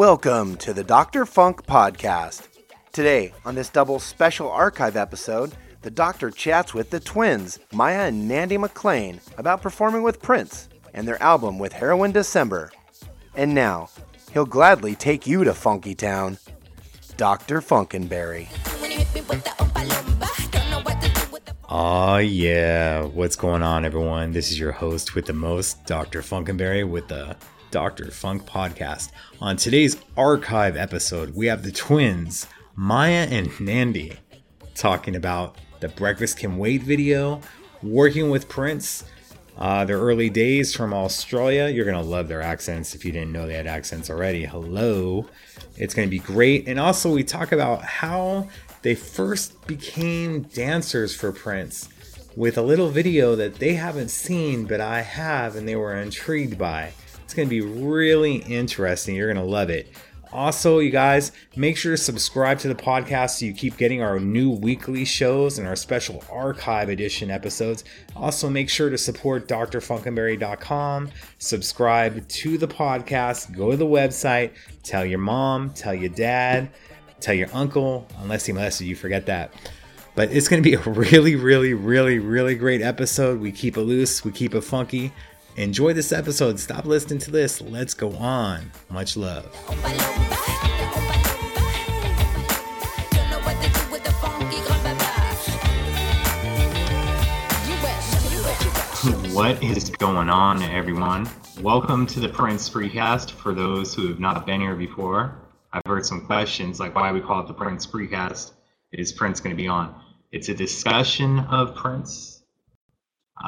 Welcome to the Dr. Funk Podcast. Today, on this double special archive episode, the doctor chats with the twins, Maya and Nandy McLean, about performing with Prince and their album with Heroine December. And now, he'll gladly take you to Funky Town. Dr. Funkenberry. Aw, yeah. What's going on, everyone? This is your host with the most, Dr. Funkenberry, with the Dr. Funk podcast. On today's archive episode, we have the twins, Maya and Nandy, talking about the Breakfast Can Wait video, working with Prince, uh, their early days from Australia. You're going to love their accents if you didn't know they had accents already. Hello. It's going to be great. And also, we talk about how they first became dancers for Prince with a little video that they haven't seen, but I have, and they were intrigued by. It's going to be really interesting. You're going to love it. Also, you guys, make sure to subscribe to the podcast so you keep getting our new weekly shows and our special archive edition episodes. Also, make sure to support drfunkenberry.com, subscribe to the podcast, go to the website, tell your mom, tell your dad, tell your uncle, unless he molested you, forget that. But it's going to be a really, really, really, really great episode. We keep it loose, we keep it funky. Enjoy this episode. Stop listening to this. Let's go on. Much love. What is going on, everyone? Welcome to the Prince Freecast. For those who have not been here before, I've heard some questions like why we call it the Prince Freecast. Is Prince going to be on? It's a discussion of Prince.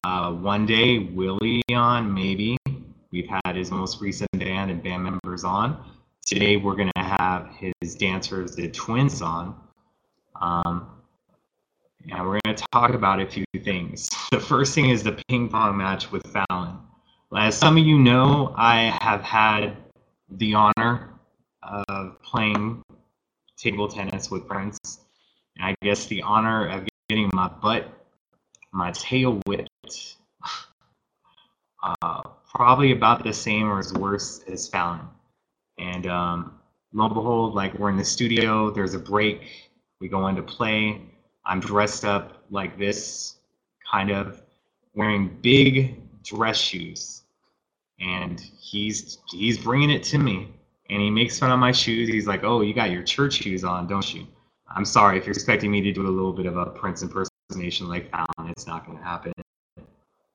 Uh, one day, Willie on, maybe. We've had his most recent band and band members on. Today, we're going to have his dancers, the twins, on. Um, and we're going to talk about a few things. The first thing is the ping pong match with Fallon. As some of you know, I have had the honor of playing table tennis with Prince. And I guess the honor of getting my butt, my tail whipped, uh, probably about the same or as worse as Fallon. And um, lo and behold, like we're in the studio, there's a break, we go into play. I'm dressed up like this, kind of wearing big dress shoes, and he's he's bringing it to me, and he makes fun of my shoes. He's like, "Oh, you got your church shoes on, don't you?" I'm sorry if you're expecting me to do a little bit of a Prince impersonation like Fallon. It's not going to happen.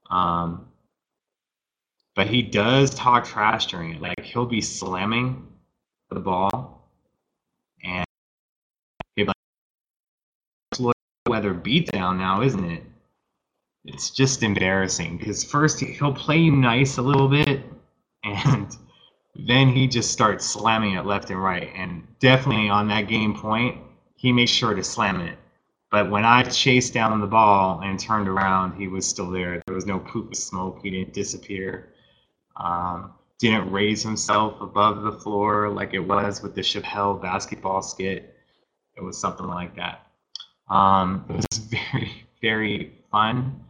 Um, but he does talk trash during it. Like he'll be slamming the ball, and he'll like, "Weather beatdown now, isn't it?" it's just embarrassing because first he'll play nice a little bit and then he just starts slamming it left and right and definitely on that game point he made sure to slam it but when i chased down the ball and turned around he was still there there was no poop of smoke he didn't disappear um, didn't raise himself above the floor like it was with the chappelle basketball skit it was something like that um, it was very very fun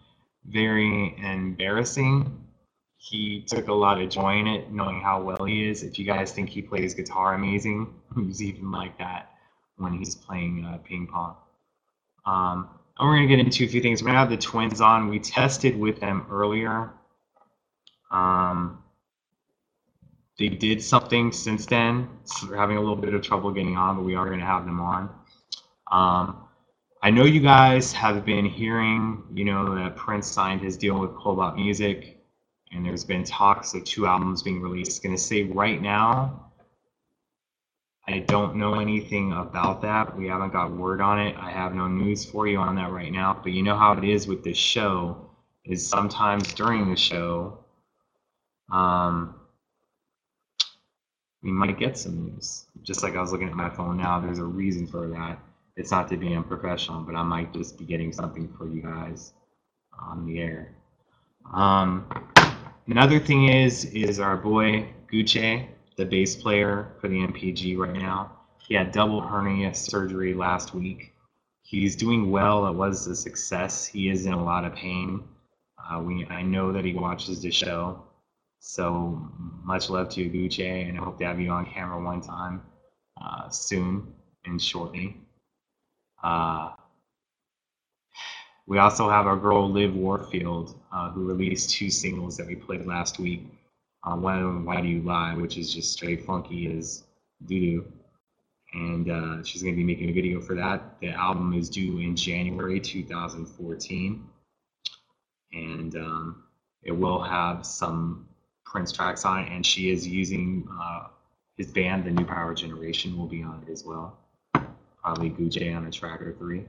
very embarrassing. He took a lot of joy in it, knowing how well he is. If you guys think he plays guitar amazing, he's even like that when he's playing uh, ping pong. Um, and we're going to get into a few things. We're going to have the twins on. We tested with them earlier. Um, they did something since then. So they're having a little bit of trouble getting on, but we are going to have them on. Um, I know you guys have been hearing, you know, that Prince signed his deal with Kobalt Music, and there's been talks of two albums being released. Going to say right now, I don't know anything about that. We haven't got word on it. I have no news for you on that right now. But you know how it is with this show is sometimes during the show, um, we might get some news. Just like I was looking at my phone now, there's a reason for that it's not to be unprofessional, but I might just be getting something for you guys on the air. Um, another thing is is our boy Gucci, the bass player for the MPG right now. He had double hernia surgery last week. He's doing well. It was a success. He is in a lot of pain. Uh, we I know that he watches the show. So much love to you, Gucci, and I hope to have you on camera one time uh, soon and shortly. Uh, we also have our girl Liv Warfield, uh, who released two singles that we played last week. Of them, Why Do You Lie, which is just straight funky as doo doo. And uh, she's going to be making a video for that. The album is due in January 2014. And um, it will have some Prince tracks on it. And she is using uh, his band, The New Power Generation, will be on it as well. Probably Gucci on a track or three.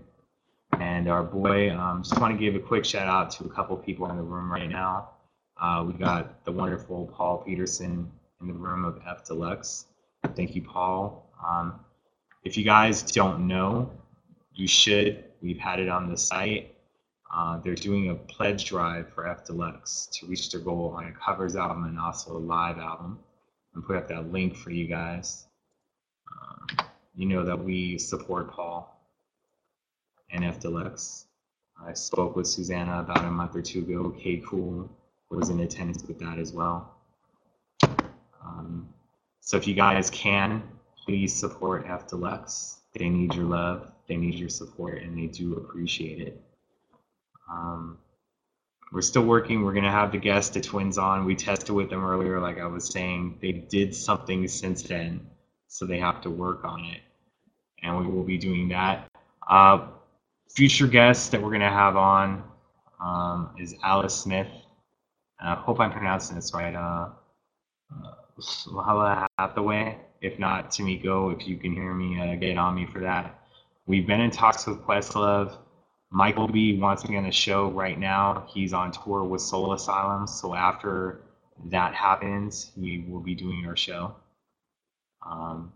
And our boy, um, just want to give a quick shout out to a couple people in the room right now. Uh, we got the wonderful Paul Peterson in the room of F Deluxe. Thank you, Paul. Um, if you guys don't know, you should. We've had it on the site. Uh, they're doing a pledge drive for F Deluxe to reach their goal on a covers album and also a live album. And put up that link for you guys. Um, you know that we support Paul and F Deluxe. I spoke with Susanna about a month or two ago. K Cool was in attendance with that as well. Um, so if you guys can, please support F Deluxe. They need your love, they need your support, and they do appreciate it. Um, we're still working. We're going to have the guest, the twins, on. We tested with them earlier, like I was saying. They did something since then, so they have to work on it. And we will be doing that. Uh, future guest that we're going to have on um, is Alice Smith. I hope I'm pronouncing this right. Uh, uh, Hathaway. If not, Tamiko, if you can hear me, uh, get on me for that. We've been in talks with Questlove. Michael B wants me on the show right now. He's on tour with Soul Asylum. So after that happens, we will be doing our show. Um,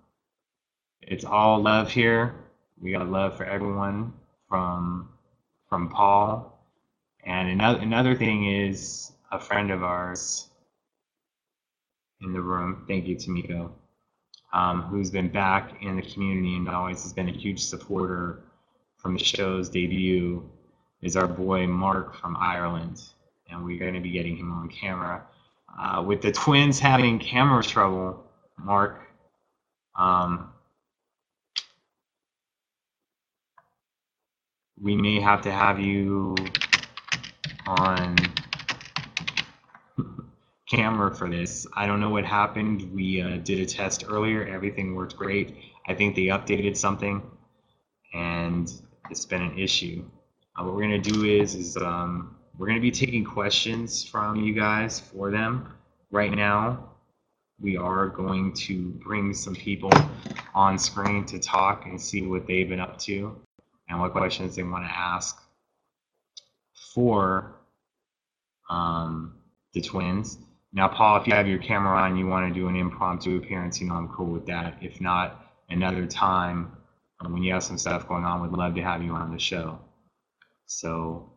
it's all love here. We got love for everyone from from Paul. And another another thing is a friend of ours in the room. Thank you, Tamiko, um, who's been back in the community and always has been a huge supporter from the show's debut. Is our boy Mark from Ireland, and we're going to be getting him on camera. Uh, with the twins having camera trouble, Mark, um, we may have to have you on camera for this. I don't know what happened. We uh, did a test earlier. Everything worked great. I think they updated something, and it's been an issue. Uh, what we're gonna do is is um, we're gonna be taking questions from you guys for them right now. We are going to bring some people on screen to talk and see what they've been up to and what questions they want to ask for um, the twins. Now, Paul, if you have your camera on, you want to do an impromptu appearance, you know, I'm cool with that. If not, another time um, when you have some stuff going on, we'd love to have you on the show. So,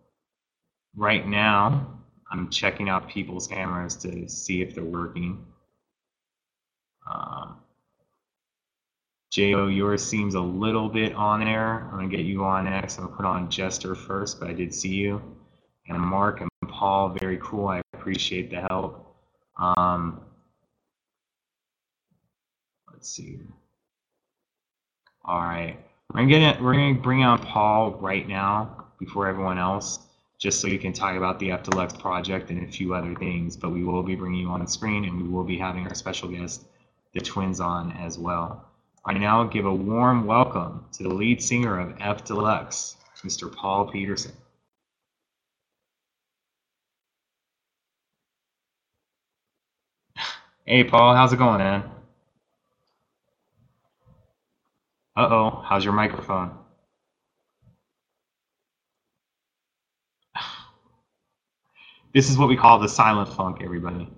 right now, I'm checking out people's cameras to see if they're working. Um, Jo, yours seems a little bit on there. I'm gonna get you on next. I'm gonna put on Jester first, but I did see you. And Mark and Paul, very cool. I appreciate the help. Um, let's see. All right, we're gonna. We're gonna bring on Paul right now before everyone else, just so you can talk about the F Deluxe project and a few other things. But we will be bringing you on the screen, and we will be having our special guest, the twins, on as well. I now give a warm welcome to the lead singer of F Deluxe, Mr. Paul Peterson. Hey, Paul, how's it going, man? Uh oh, how's your microphone? This is what we call the silent funk, everybody.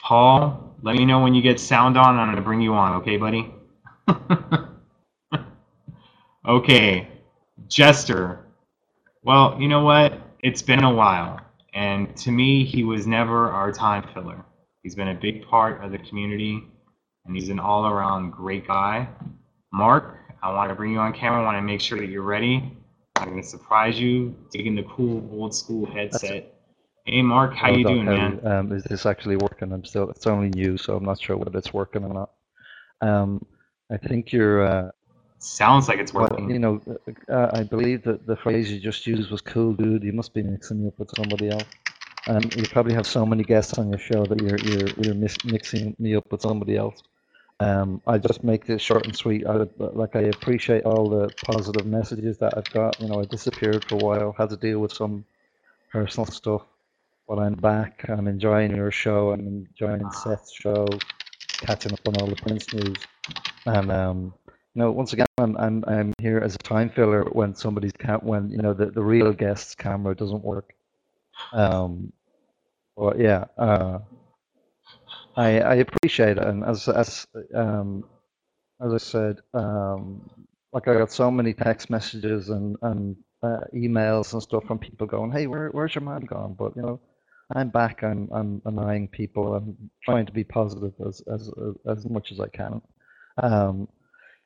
Paul, let me know when you get sound on. I'm going to bring you on, okay, buddy? okay, Jester. Well, you know what? It's been a while. And to me, he was never our time filler. He's been a big part of the community, and he's an all around great guy. Mark, I want to bring you on camera. I want to make sure that you're ready. I'm going to surprise you, taking the cool old school headset Hey Mark, how you doing, man? Um, is this actually working? I'm still it's only new, so I'm not sure whether it's working or not. Um, I think you're. Uh, Sounds like it's working. Well, you know, uh, I believe that the phrase you just used was "cool, dude." You must be mixing me up with somebody else. Um, you probably have so many guests on your show that you're you're you're mixing me up with somebody else. Um, I just make this short and sweet. I, like I appreciate all the positive messages that I've got. You know, I disappeared for a while, had to deal with some personal stuff, but I'm back. I'm enjoying your show. I'm enjoying Seth's show, catching up on all the Prince news, and um, know, once again, I'm I'm I'm here as a time filler when somebody's when you know the the real guest's camera doesn't work. Um, but yeah, uh, I, I appreciate it, and as as um, as I said, um, like I got so many text messages and and uh, emails and stuff from people going, "Hey, where where's your man gone?" But you know, I'm back. I'm I'm annoying people. I'm trying to be positive as as as much as I can. Um,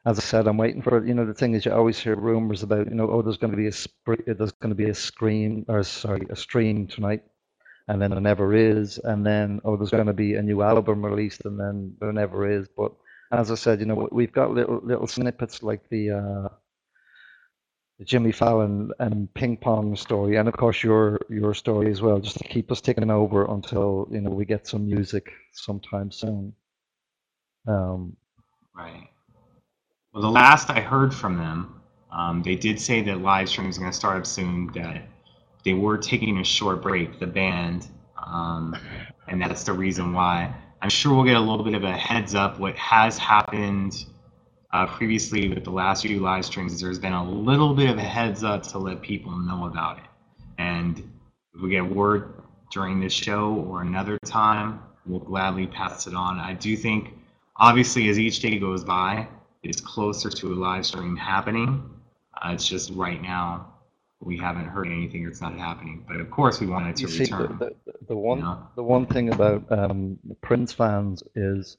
as I said, I'm waiting for it. you know the thing is you always hear rumors about you know oh there's going to be a there's going to be a screen or sorry a stream tonight and then there never is, and then oh, there's going to be a new album released, and then there never is. But as I said, you know, we've got little little snippets like the uh, the Jimmy Fallon and ping pong story, and of course your your story as well, just to keep us ticking over until you know we get some music sometime soon. Um, right. Well, the last I heard from them, um, they did say that live stream is going to start up soon. That they were taking a short break, the band, um, and that's the reason why. I'm sure we'll get a little bit of a heads up what has happened uh, previously with the last few live streams. There's been a little bit of a heads up to let people know about it, and if we get word during this show or another time, we'll gladly pass it on. I do think, obviously, as each day goes by, it's closer to a live stream happening. Uh, it's just right now we haven't heard anything. It's not happening. But of course, we wanted to you return. See, the, the, the one you know? the one thing about um, Prince fans is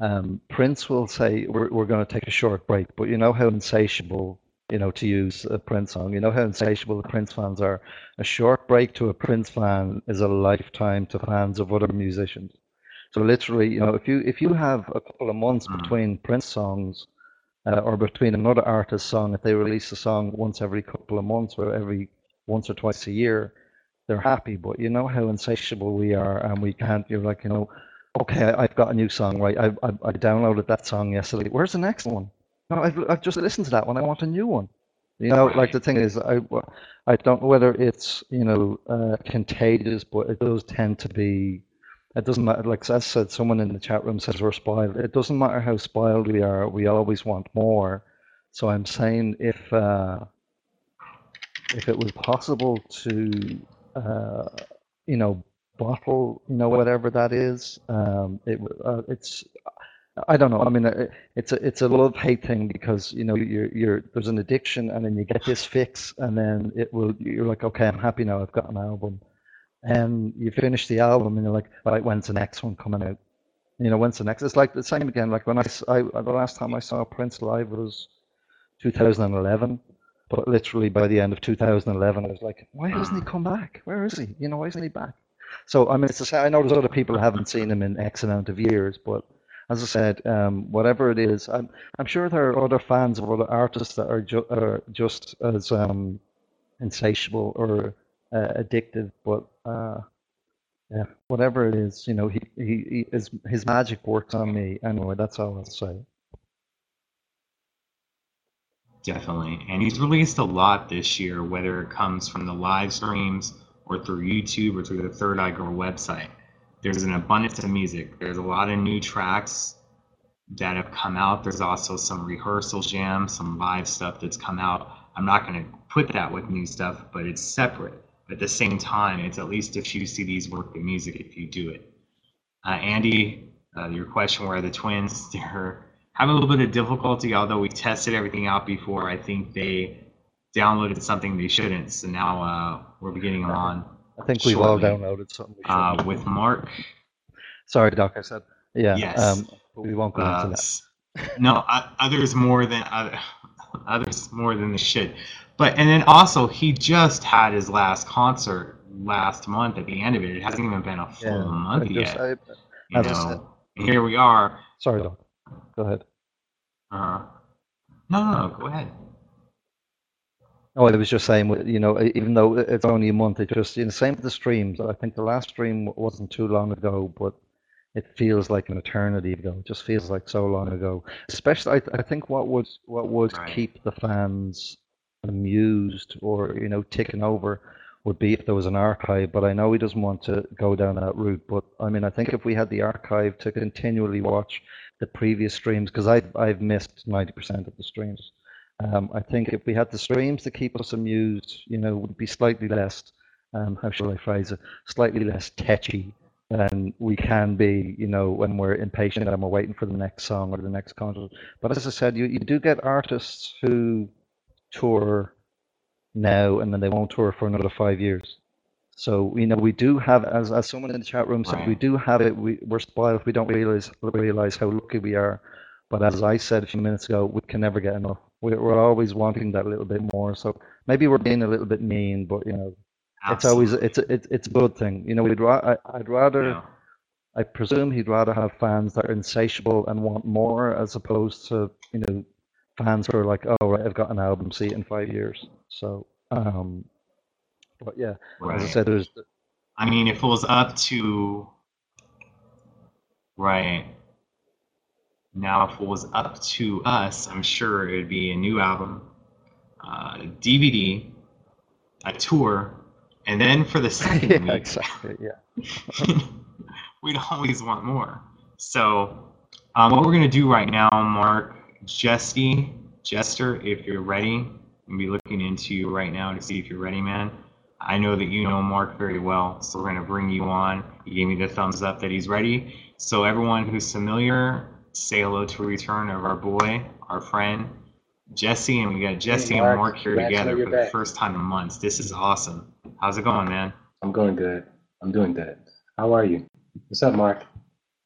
um, Prince will say we're we're going to take a short break, but you know how insatiable you know to use a Prince song. You know how insatiable the Prince fans are. A short break to a Prince fan is a lifetime to fans of other musicians. So literally, you know, if you if you have a couple of months mm. between Prince songs uh, or between another artist's song, if they release a song once every couple of months or every once or twice a year, they're happy. But you know how insatiable we are, and we can't. You're like, you know, okay, I've got a new song, right? I I, I downloaded that song yesterday. Where's the next one? No, I've I've just listened to that one. I want a new one. You know, like the thing is, I I don't know whether it's you know uh, contagious, but it does tend to be it doesn't matter. Like I said, someone in the chat room says we're spoiled. It doesn't matter how spoiled we are. We always want more. So I'm saying if uh, if it was possible to, uh, you know, bottle, you know, whatever that is, um, it uh, it's. I don't know. I mean, it, it's a it's a love hate thing because you know you're you're there's an addiction and then you get this fix and then it will you're like okay I'm happy now I've got an album and you finish the album and you're like, right, when's the next one coming out? You know, when's the next? It's like the same again. Like when I, I the last time I saw Prince live was 2011, but literally by the end of 2011, I was like, why hasn't he come back? Where is he? You know, why isn't he back? So I mean, it's a, I know there's other people who haven't seen him in X amount of years, but as I said, um, whatever it is, I'm, I'm sure there are other fans of other artists that are, ju- are just as um, insatiable or uh, addictive, but uh, yeah, whatever it is, you know, he, he, he his his magic works on me anyway. That's all I'll say. Definitely, and he's released a lot this year, whether it comes from the live streams or through YouTube or through the Third Eye Girl website. There's an abundance of music. There's a lot of new tracks that have come out. There's also some rehearsal jams, some live stuff that's come out. I'm not going to put that with new stuff, but it's separate at the same time, it's at least a few CDs worth of music if you do it. Uh, Andy, uh, your question where the twins they're having a little bit of difficulty, although we tested everything out before. I think they downloaded something they shouldn't, so now uh, we're beginning them on. I think we've all downloaded something. Uh, with Mark. Sorry, Doc. I said yeah. Yes. Um, we won't go into that. no, others more than others more than they should. But and then also he just had his last concert last month at the end of it. It hasn't even been a full Yeah, month I just, yet. I, you I know, said- here we are. sorry, Doc. Go ahead. Uh, no, no, no, go ahead. Oh, I was just saying, you know, even though it's only a month, it just, you know, same with the streams. I think the last stream wasn't too long ago, but it feels like an eternity ago. It just feels like so long ago. Especially, I, I think what would what would Right. keep the fans amused or, you know, ticking over would be if there was an archive. But I know he doesn't want to go down that route. But I mean, I think if we had the archive to continually watch the previous streams, because I've I've missed 90% of the streams. Um, I think if we had the streams to keep us amused, you know, would be slightly less, um, how shall I phrase it, slightly less tetchy than we can be, you know, when we're impatient and we're waiting for the next song or the next concert. But as I said, you, you do get artists who tour now and then they won't tour for another five years. So, you know, we do have, as, as someone in the chat room said, we do have it. We, we're spoiled. We don't realize realize how lucky we are. But as I said a few minutes ago, we can never get enough. We're, we're always wanting that little bit more. So maybe we're being a little bit mean, but you know, it's always it's a, it's it's a good thing. You know, we'd ra- I, I'd rather Yeah. I presume he'd rather have fans that are insatiable and want more as opposed to you know fans who are like, oh right, I've got an album, see it in five years. So, um, but yeah, as I Right. said, there's I mean, if it was up to, right. Now, if it was up to us, I'm sure it would be a new album, uh, DVD, a tour, and then for the second yeah, week, exactly, yeah. we'd always want more. So, um, what we're gonna do right now, Mark, Jesse, Jester, if you're ready, I'm be looking into you right now to see if you're ready, man. I know that you know Mark very well, so we're gonna bring you on. He gave me the thumbs up that he's ready. So everyone who's familiar, say hello to a return of our boy, our friend, Jesse, and we got Jesse Mark. and Mark here Glad to know together you're for the back. first time in months. This is awesome. How's it going, man? I'm going good. I'm doing good. How are you? What's up, Mark?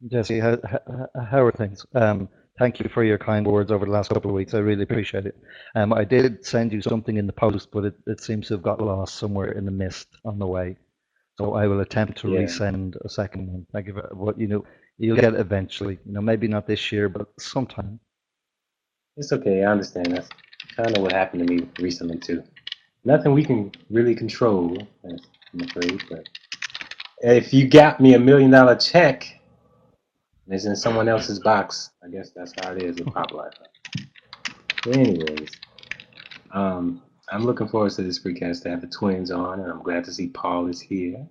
Jesse, how, how, how are things? Um, thank you for your kind words over the last couple of weeks. I really appreciate it. Um, I did send you something in the post, but it, it seems to have got lost somewhere in the mist on the way. So I will attempt to Yeah. resend a second one. Thank you. For, what you know, you'll get it eventually. You know, maybe not this year, but sometime. It's okay. I understand. That's kind of what happened to me recently too. Nothing we can really control, I'm afraid. But if you got me a million dollar check, and it's in someone else's box, I guess that's how it is with Pop Life. But anyways, um, I'm looking forward to this freecast to have the twins on, and I'm glad to see Paul is here.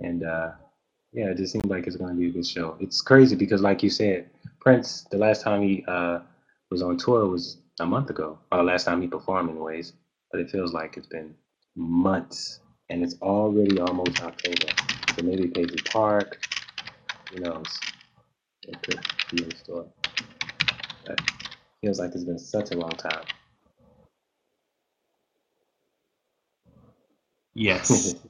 And uh, yeah, it just seems like it's going to be a good show. It's crazy because, like you said, Prince, the last time he uh, was on tour was a month ago, or the last time he performed, anyways. But it feels like it's been months, and it's already almost October. So maybe Paisley Park, who knows? It could be in store. But feels like it's been such a long time. Yes.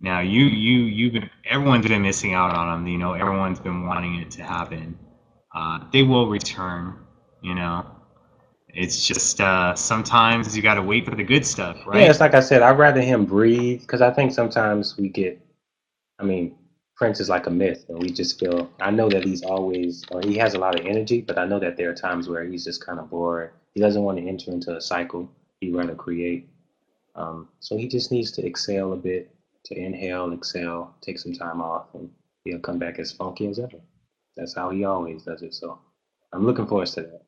Now you you you've been everyone's been missing out on them. You know, everyone's been wanting it to happen. Uh, they will return. You know, it's just uh, sometimes you got to wait for the good stuff, right? Yeah, it's like I said, I'd rather him breathe because I think sometimes we get, I mean, Prince is like a myth, and we just feel. I know that he's always, or he has a lot of energy, but I know that there are times where he's just kind of bored. He doesn't want to enter into a cycle. He'd rather create. Um, so he just needs to exhale a bit, to inhale, exhale, take some time off, and he'll come back as funky as ever. That's how he always does it. So I'm looking forward to that.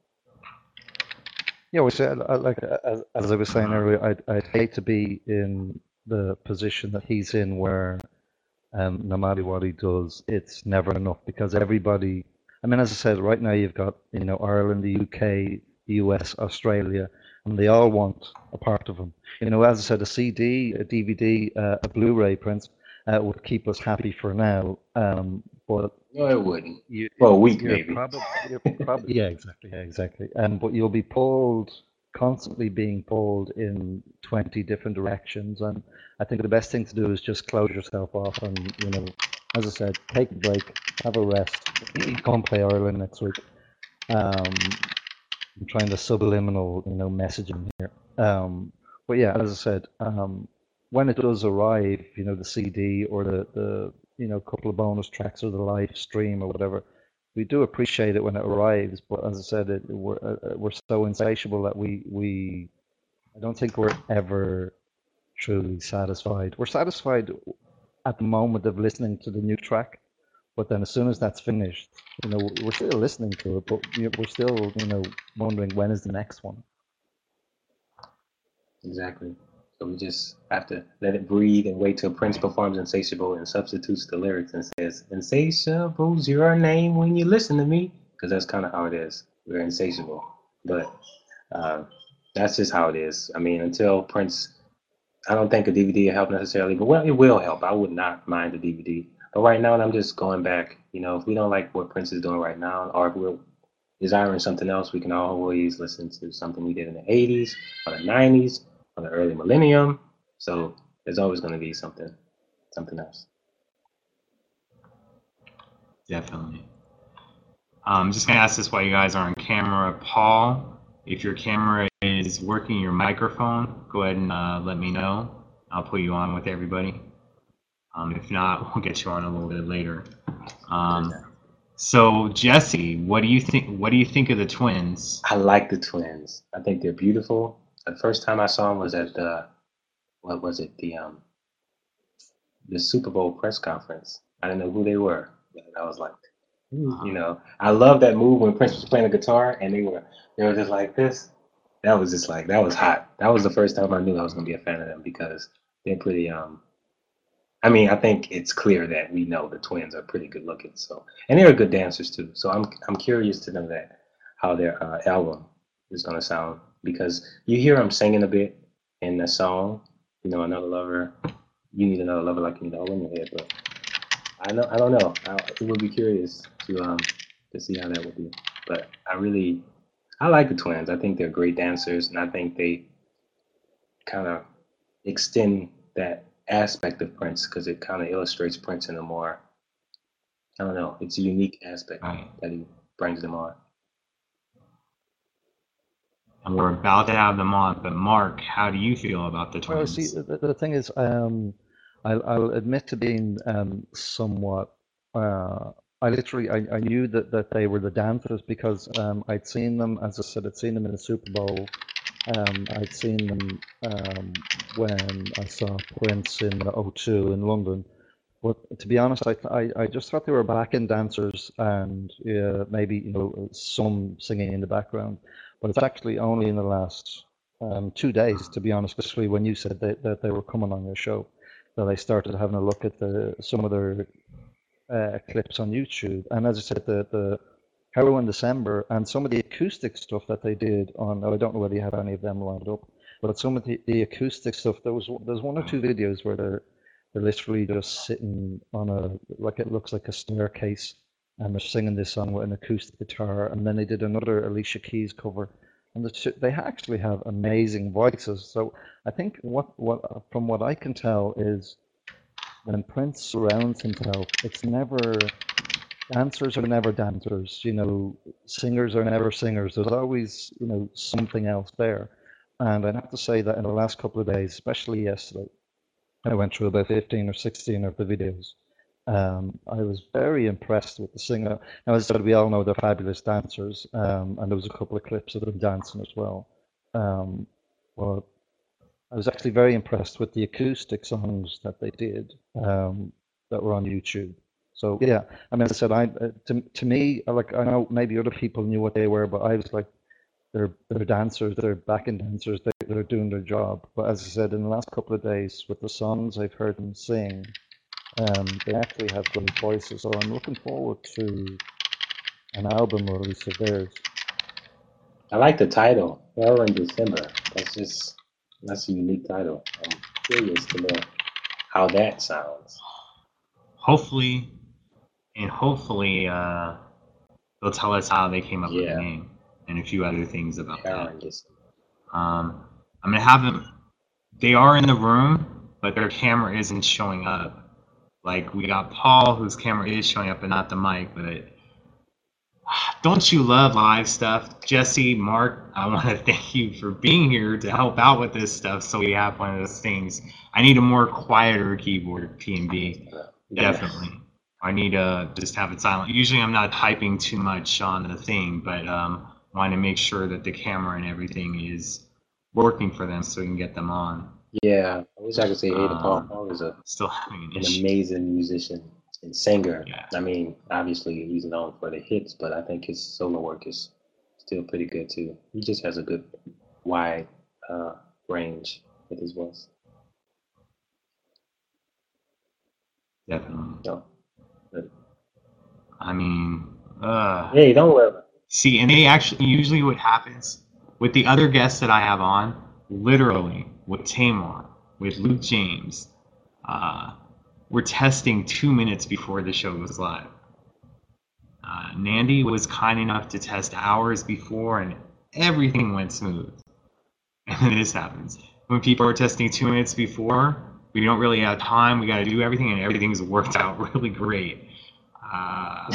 Yeah, which uh, like as, as I was saying earlier, I'd, I'd hate to be in the position that he's in where um, no matter what he does, it's never enough because everybody, I mean, as I said, right now you've got, you know, Ireland, the UK, the US, Australia, and they all want a part of him. You know, as I said, a CD, a DVD, uh, a Blu-ray print uh, would keep us happy for now. Um, but No, it wouldn't. you, For a week, maybe. Probably, probably, yeah, exactly, yeah, exactly. Um, but you'll be pulled, constantly being pulled in 20 different directions. And I think the best thing to do is just close yourself off and, you know, as I said, take a break, have a rest, come play Ireland next week. Um, I'm trying to subliminal, you know, messaging here. Um, but yeah, as I said, um, when it does arrive, you know, the CD or the, the you know couple of bonus tracks or the live stream or whatever, we do appreciate it when it arrives. But as I said, it, we're uh, we're so insatiable that we we I don't think we're ever truly satisfied. We're satisfied at the moment of listening to the new track, but then as soon as that's finished, you know, we're still listening to it, but we're still, you know, wondering when is the next one. Exactly. So we just have to let it breathe and wait till Prince performs Insatiable and substitutes the lyrics and says, Insatiable's your name when you listen to me. Because that's kind of how it is. We're insatiable. But uh, that's just how it is. I mean, until Prince, I don't think a DVD will help necessarily, but well, it will help. I would not mind a DVD. But right now, I'm just going back. You know, if we don't like what Prince is doing right now, or if we're desiring something else, we can always listen to something we did in the 80s or the 90s or the early millennium. So there's always going to be something, something else. Definitely. I'm just going to ask this while you guys are on camera. Paul, if your camera is working, your microphone, go ahead and uh, let me know. I'll put you on with everybody. Um, if not, we'll get you on a little bit later. Um, so Jesse, what do you think? What do you think of the twins? I like the twins. I think they're beautiful. The first time I saw them was at the what was it the um the Super Bowl press conference. I didn't know who they were. I was like, you know, I love that move when Prince was playing the guitar and they were they were just like this. That was just like that was hot. That was the first time I knew I was gonna be a fan of them because they're pretty um I mean, I think it's clear that we know the twins are pretty good looking. So, and they're good dancers too. So I'm I'm curious to know that how their uh, album is gonna sound because you hear him singing a bit in the song. You know, another lover. You need another lover like you need a hole in your head. But I know I don't know. I, it would be curious to um to see how that would be. But I really I like the twins. I think they're great dancers, and I think they kind of extend that aspect of Prince because it kind of illustrates Prince in a more, I don't know, it's a unique aspect right. that he brings them on. We're about to have them on, but Mark, how do you feel about the twins? Well, see, the, the thing is, um, I'll, I'll, admit to being um, somewhat. Uh, I literally I, I knew that, that they were the dancers because um, I'd seen them, as I said, I'd seen them in the Super Bowl um, I'd seen them um, when I saw Prince in the O2 in London. But to be honest, I, I, I just thought they were backing dancers and uh, maybe you know some singing in the background. But it's actually only in the last um, two days, to be honest, especially when you said that, that they were coming on your show, that I started having a look at the some of their uh, clips on YouTube. And as I said, the the Heroine December, and some of the acoustic stuff that they did on. I don't know whether you have any of them lined up, but some of the, the acoustic stuff. There was there's one or two videos where they're they're literally just sitting on a like it looks like a staircase, and they're singing this song with an acoustic guitar. And then they did another Alicia Keys cover, and they actually have amazing voices. So I think what what from what I can tell is when Prince surrounds himself, it's never dancers are never dancers, you know, singers are never singers. There's always, you know, something else there. And I'd have to say that in the last couple of days, especially yesterday, I went through about 15 or 16 of the videos. Um, I was very impressed with the singer. Now, as I said, we all know they're fabulous dancers, um, and there was a couple of clips of them dancing as well. Um, but I was actually very impressed with the acoustic songs that they did um, that were on YouTube. So yeah, I mean, as I said, I uh, to to me, like I know maybe other people knew what they were, but I was like, they're they're dancers, they're backing dancers, they, they're doing their job. But as I said, in the last couple of days, with the songs I've heard them sing, um, they actually have great voices. So I'm looking forward to an album release of theirs. I like the title, Heroine December. That's just that's a unique title. I'm curious to know how that sounds. Hopefully, and hopefully uh, they'll tell us how they came up yeah. with the name and a few other things about that. Um, I'm gonna have them. They are in the room, but their camera isn't showing up. Like we got Paul, whose camera is showing up, but not the mic. But don't you love live stuff? Jesse, Mark, I want to thank you for being here to help out with this stuff so we have one of those things. I need a more quieter keyboard, PNB. Definitely. I need to just have it silent. Usually I'm not typing too much on the thing, but um, want to make sure that the camera and everything is working for them so we can get them on. Yeah, I wish I could say Ada Um, Paul. Paul is a, Still having an an amazing musician and singer. Yeah. I mean, obviously he's known for the hits, but I think his solo work is still pretty good too. He just has a good wide uh, range with his voice. Definitely. So, I mean, uh, hey, don't worry. See, and they actually usually what happens with the other guests that I have on, literally with Tamar, with Luke James, uh, we're testing two minutes before the show goes live. Uh, Nandy was kind enough to test hours before, and everything went smooth. And then this happens when people are testing two minutes before. We don't really have time. We got to do everything, and everything's worked out really great. Uh,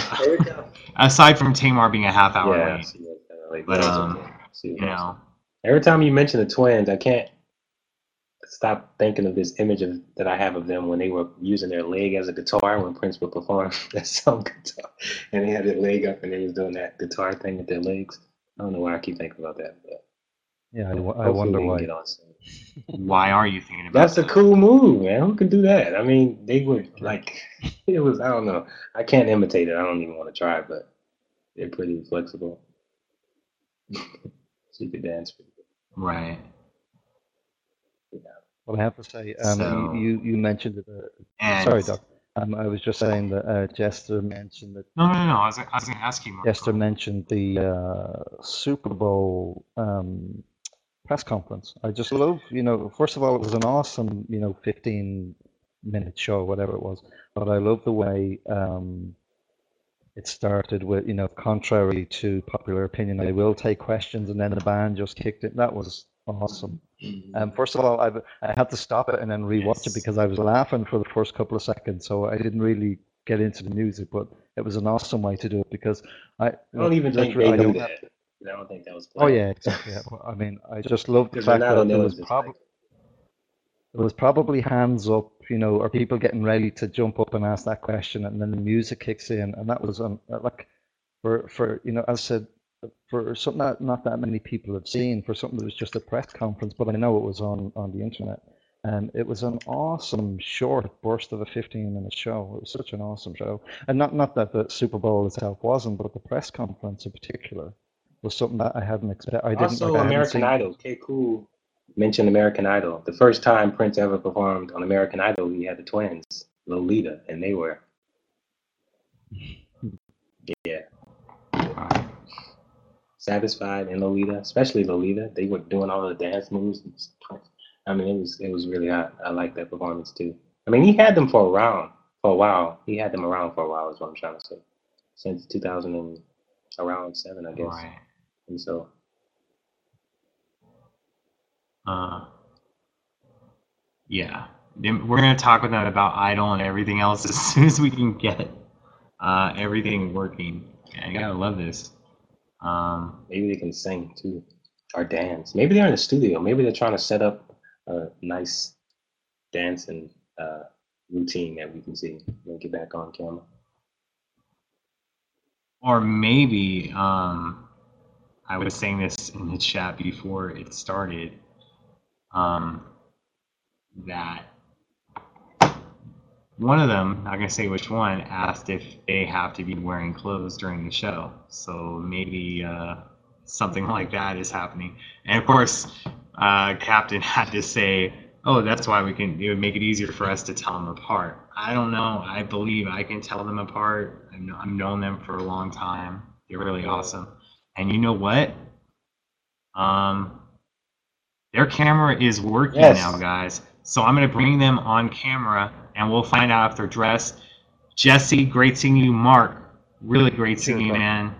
aside from Tamar being a half hour yeah, late, kinda But, um, okay. You know, Every time you mention the twins, I can't stop thinking of this image of that I have of them when they were using their leg as a guitar when Prince would perform that song guitar, and they had their leg up and they was doing that guitar thing with their legs. I don't know why I keep thinking about that, but Yeah, I, I wonder why. why are you thinking about that? That's a cool move, man. Who can do that? I mean, they would like it was. I don't know. I can't imitate it. I don't even want to try, but they're pretty flexible. she could dance. pretty good. Right. Well, I have to say, um, So- you, you you mentioned it. Uh, sorry, Doc. Um, I was just saying that uh, Jester mentioned that No, no, no. I was, I was going to ask you. Jester mentioned the uh, Super Bowl um, press conference. I just love, you know, first of all, it was an awesome, you know, 15 minute show, whatever it was. But I love the way um, it started with, you know, contrary to popular opinion, I will take questions, and then the band just kicked it. That was awesome. Um, first of all, I I had to stop it and then rewatch it because I was laughing for the first couple of seconds, so I didn't really get into the music. But it was an awesome way to do it because I I don't even think they I knew don't that. I don't think that was. Oh yeah, exactly. Yeah. Well, I mean, I just love the fact that there was probably there was probably hands up, you know, or people getting ready to jump up and ask that question, and then the music kicks in, and that was um, like for for you know, as I said, for something that not that many people have seen, for something that was just a press conference, but I know it was on on the internet, and it was an awesome short burst of a 15 minute show. It was such an awesome show, and not not that the Super Bowl itself wasn't, but the press conference in particular was something that I hadn't expected. I didn't Also, like, I American Idol. K. Cool mentioned American Idol. The first time Prince ever performed on American Idol, he had the twins, Lolita, and they were. Hmm. Yeah, Right. Satisfied and Lolita, especially Lolita. They were doing all the dance moves. and stuff. I mean, it was it was really hot. I like that performance too. I mean, he had them for a round for a while. He had them around for a while. Is what I'm trying to say. Since 2000 and around seven, I guess. Right. And so, Uh, yeah. We're going to talk with them about Idol and everything else as soon as we can get uh, everything working. Yeah, you gotta love this. Um, Maybe they can sing too, or dance. Maybe they're in the studio. Maybe they're trying to set up a nice dancing uh, routine that we can see we get back on camera. or maybe um, I was saying this in the chat before it started. Um, that one of them, not gonna say which one, asked if they have to be wearing clothes during the show. So maybe uh, something like that is happening. And of course, uh, Captain had to say, "Oh, that's why we can. It would make it easier for us to tell them apart." I don't know. I believe I can tell them apart. I've, kn- I've known them for a long time. They're really awesome. And you know what? Um, their camera is working Yes. now, guys. So I'm gonna bring them on camera, and we'll find out if they're dressed. Jesse, great seeing you. Mark, really great seeing you, man.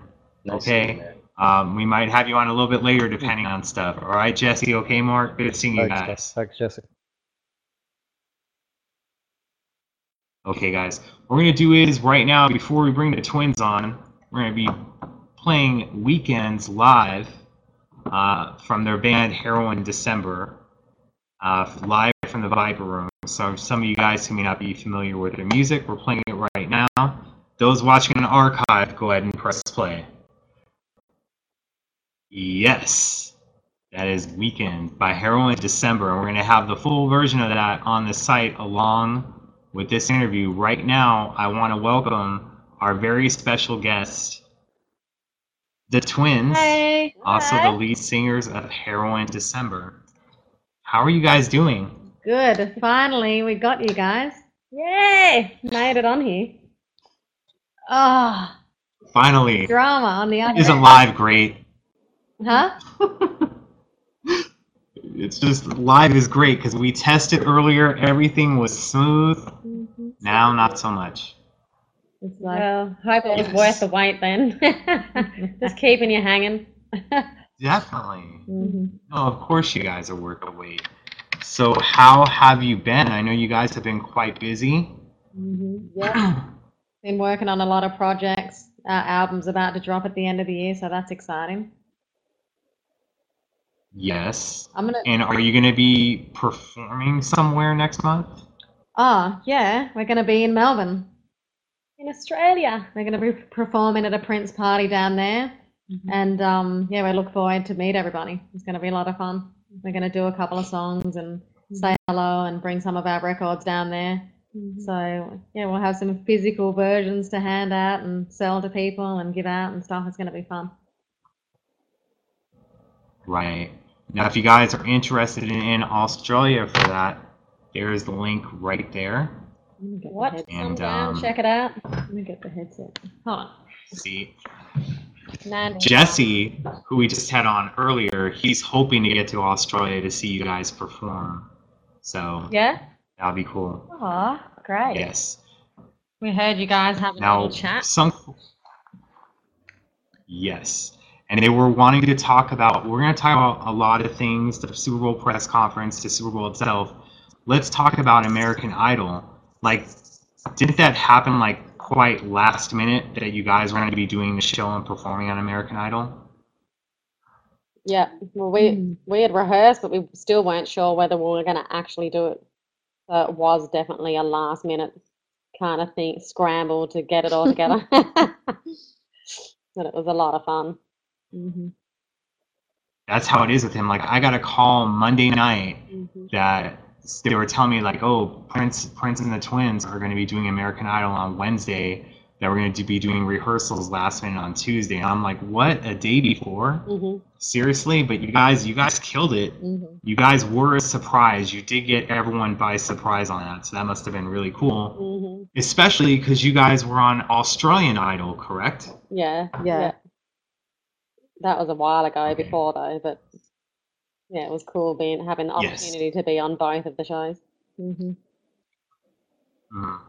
Nice Okay. you, man. Um, we might have you on a little bit later, depending on stuff. All right, Jesse. Okay, Mark. Good seeing you Thanks, guys. Thanks, Jesse. Okay, guys. What we're gonna do is right now, before we bring the twins on, we're gonna be playing Weekends live uh, from their band Heroine December, uh, live from the Viper Room. So some of you guys who may not be familiar with their music, we're playing it right now. Those watching an archive, go ahead and press play. Yes, that is Weekend by Heroine December. And we're going to have the full version of that on the site along with this interview. Right now, I want to welcome our very special guest, the twins, Hey. also Hi. the lead singers of Heroine December. How are you guys doing? Good. Finally, we got you guys. Yay! Made it on here. Oh, Finally, drama on the other isn't live great? Huh? It's just live is great because we tested earlier, everything was smooth. Mm-hmm. Now, not so much. It's like, Well, hope it was Yes. worth the wait then. Just keeping you hanging. Definitely. mhm. No, of course you guys are worth the wait. So, how have you been? I know you guys have been quite busy. Mhm. Yeah. Been working on a lot of projects. Our album's about to drop at the end of the year, so that's exciting. yes. I'm gonna. And are you going to be performing somewhere next month? Oh, yeah. We're gonna be in Melbourne. In Australia. We're gonna be performing at a Prince party down there, and um, yeah, we look forward to meet everybody. It's gonna be a lot of fun. We're gonna do a couple of songs and say hello and bring some of our records down there. So yeah, we'll have some physical versions to hand out and sell to people and give out and stuff. It's going to be fun. Right. Now, if you guys are interested in, in Australia for that, there's the link right there. Let me get the What? And, Come down, um, check it out. let me get the headset. Hold on. See, Jesse, who we just had on earlier, he's hoping to get to Australia to see you guys perform. So Yeah? that'll be cool. Oh, great. Yes. We heard you guys have a Now, little chat. some. Yes. And they were wanting to talk about, we're going to talk about a lot of things, the Super Bowl press conference, the Super Bowl itself. Let's talk about American Idol. Like, didn't that happen like quite last minute that you guys were going to be doing the show and performing on American Idol? Yeah. Well, we Mm. we had rehearsed, but we still weren't sure whether we were going to actually do it. So it was definitely a last minute kind of thing, scramble to get it all together. But it was a lot of fun. hmm That's how it is with him. Like, I got a call Monday night Mm-hmm. that they were telling me like, oh, Prince, Prince and the Twinz are going to be doing American Idol on Wednesday. That we're going to be doing rehearsals last minute on Tuesday. And I'm like, what? A day before? hmm Seriously? But you guys, you guys killed it. hmm You guys were a surprise. You did get everyone by surprise on that. So that must have been really cool. hmm Especially because you guys were on Australian Idol, correct? Yeah. Yeah. That was a while ago Okay. before though, but yeah, it was cool being having the Yes. opportunity to be on both of the shows. hmm Mm.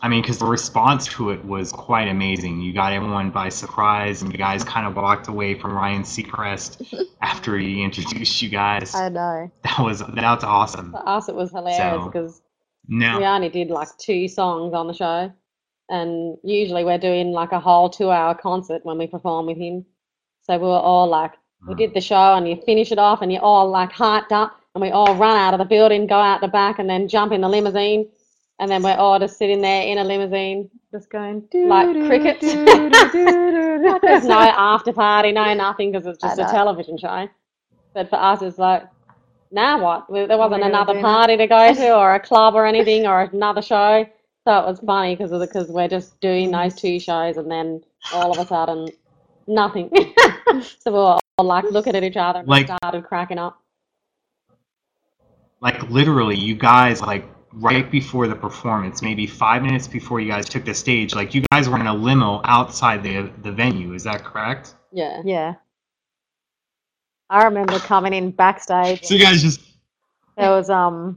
I mean, because the response to it was quite amazing. You got everyone by surprise, and you guys kind of walked away from Ryan Seacrest after he introduced you guys. I know. That was that's awesome. For us, it was hilarious So, because Now, we only did like two songs on the show, and usually we're doing like a whole two-hour concert when we perform with him. So we were all like, we Mm. did the show, and you finish it off, and you're all like hyped up, and we all run out of the building, go out the back, and then jump in the limousine, and then we're all just sitting there in a limousine, Just going Like doo-doo, crickets. Like, There's no after party, no nothing, because it's just a television show. But for us, it's like, now what? There wasn't we another do party to go to, or a club, or anything, or another show. So it was funny because because we're just doing those two shows, and then all of a sudden, nothing. so we were all like looking at each other and Like- started cracking up. like literally, you guys like right before the performance, maybe five minutes before you guys took the stage, like you guys were in a limo outside the the venue. Is that correct? Yeah. Yeah. I remember coming in backstage. So you guys just There was um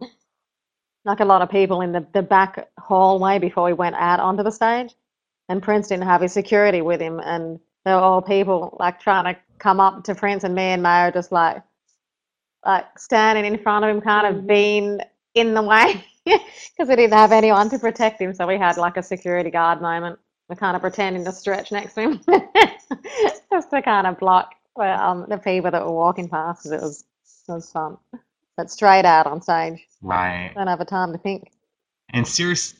like a lot of people in the, the back hallway before we went out onto the stage. And Prince didn't have his security with him and there were all people like trying to come up to Prince and me and Maya just like like standing in front of him, kind of Mhm. being in the way because we didn't have anyone to protect him. So we had like a security guard moment. we're kind of pretending to stretch next to him, just to kind of block um, the people that were walking past. It was it was fun, but straight out on stage. Right. Don't have a time to think. And serious,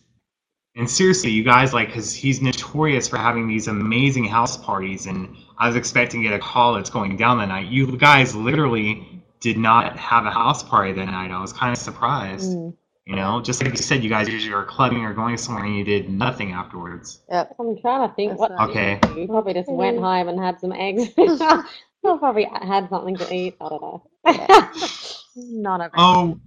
and seriously, you guys like, because he's notorious for having these amazing house parties, and I was expecting to get a call that's going down that night. You guys literally did not have a house party that night. I was kind of surprised. Mm, You know, just like you said, you guys usually are clubbing or going somewhere, and you did nothing afterwards. yep. I'm trying to think That's what. Okay. did we do? Probably just went Mm. home and had some eggs. I probably had something to eat. I don't know. Not a Oh,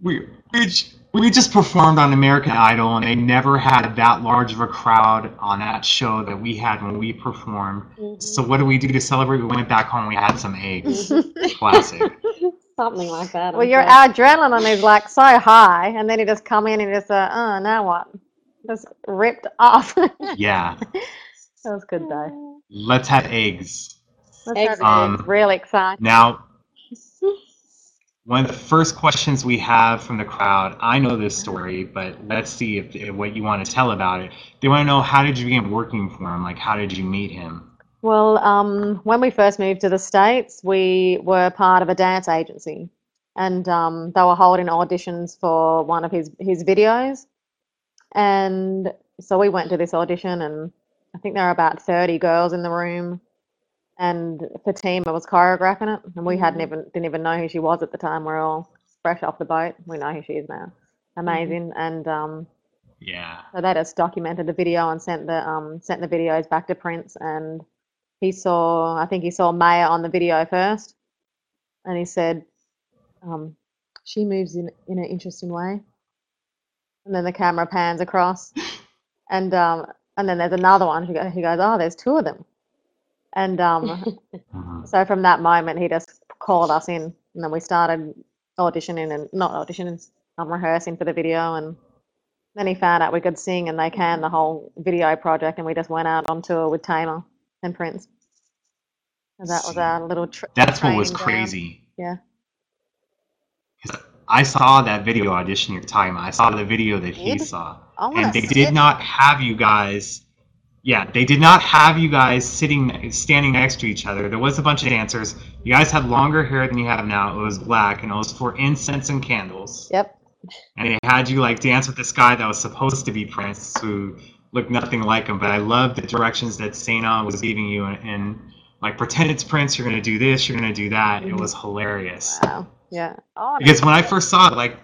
we we j- we just performed on American Idol, and they never had that large of a crowd on that show that we had when we performed. So what did we do to celebrate? We went back home. We had some eggs. Classic. something like that. Well, I'm your sure. adrenaline is like so high, and then you just come in and just, uh, oh, now what? Just ripped off. Yeah. That was good though. Let's have eggs. That's Eggs. Um, really exciting. Now, one of the first questions we have from the crowd, I know this story, but let's see if, if what you want to tell about it. They want to know how did you begin working for him? Like, how did you meet him? Well, um, when we first moved to the States, we were part of a dance agency, and um, they were holding auditions for one of his his videos, and so we went to this audition, and I think there were about thirty girls in the room, and Fatima was choreographing it, and we hadn't even didn't even know who she was at the time. We're all fresh off the boat. We know who she is now. Amazing, and um, Yeah. so they just documented the video and sent the um sent the videos back to Prince and he saw I think he saw Maya on the video first and he said, um, she moves in in an interesting way. And then the camera pans across and um and then there's another one who go- he goes, Oh, there's two of them. And um Mhm. so from that moment he just called us in and then we started auditioning and not auditioning, um, rehearsing for the video and then he found out we could sing and they can the whole video project and we just went out on tour with Tamar and Prince. And that was our little tr- That's what was down. crazy. Yeah. I saw that video audition you're talking about. I saw the video that he saw. I and they did it. not have you guys yeah they did not have you guys sitting standing next to each other there was a bunch of dancers you guys had longer hair than you have now it was black and it was for incense and candles Yep. and they had you like dance with this guy that was supposed to be prince who looked nothing like him but i love the directions that Sana was giving you and, and like pretend it's prince you're going to do this you're going to do that it Mhm. was hilarious Wow. Yeah. Oh, because when I first saw it, like,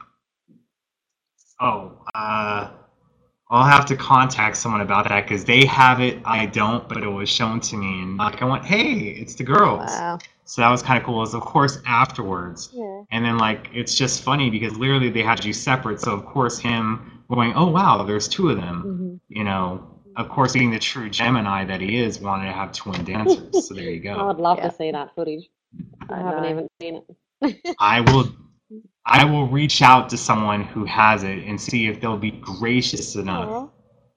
oh, uh, I'll have to contact someone about that because they have it, I don't, but it was shown to me, and like I went, hey, it's the girls. wow. So that was kind of cool. It was of course afterwards, Yeah. and then like it's just funny because literally they had you separate. So of course him going, oh wow, there's two of them. Mhm. You know, of course being the true Gemini that he is, wanted to have twin dancers. so there you go. I'd love Yeah. to see that footage. I, I haven't know. even seen it. I will I will reach out to someone who has it and see if they'll be gracious enough Aw,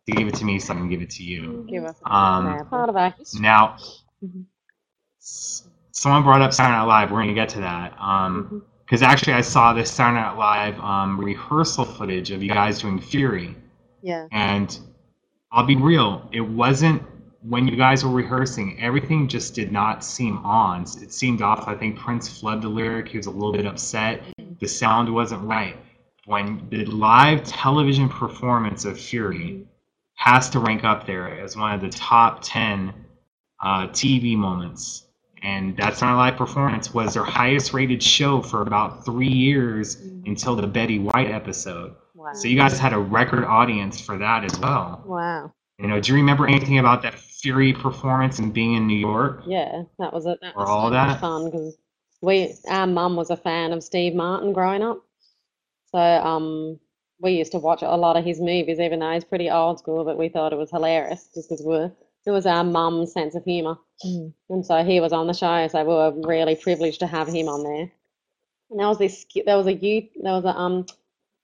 to give it to me so I can give it to you. Give us Um, example. part of our history. Now, Mhm. someone brought up Saturday Night Live. We're going to get to that. Um, because actually, I saw this Saturday Night Live um, rehearsal footage of you guys doing Fury. Yeah. And I'll be real, it wasn't when you guys were rehearsing, everything just did not seem on. It seemed off. I think Prince flubbed the lyric. He was a little bit upset. The sound wasn't right. When the live television performance of Fury has to rank up there as one of the top 10 uh, TV moments. And that's not a live performance was their highest rated show for about three years until the Betty White episode. Wow. So you guys had a record audience for that as well. Wow. You know, do you remember anything about that Fury performance and being in New York? Yeah, that was it. That Or was all that? fun because we, our mum was a fan of Steve Martin growing up, so um, we used to watch a lot of his movies, even though he's pretty old school. But we thought it was hilarious just because we're it was our mum's sense of humor, Mm. and so he was on the show. So we were really privileged to have him on there. And there was this skit. There was a youth. There was a um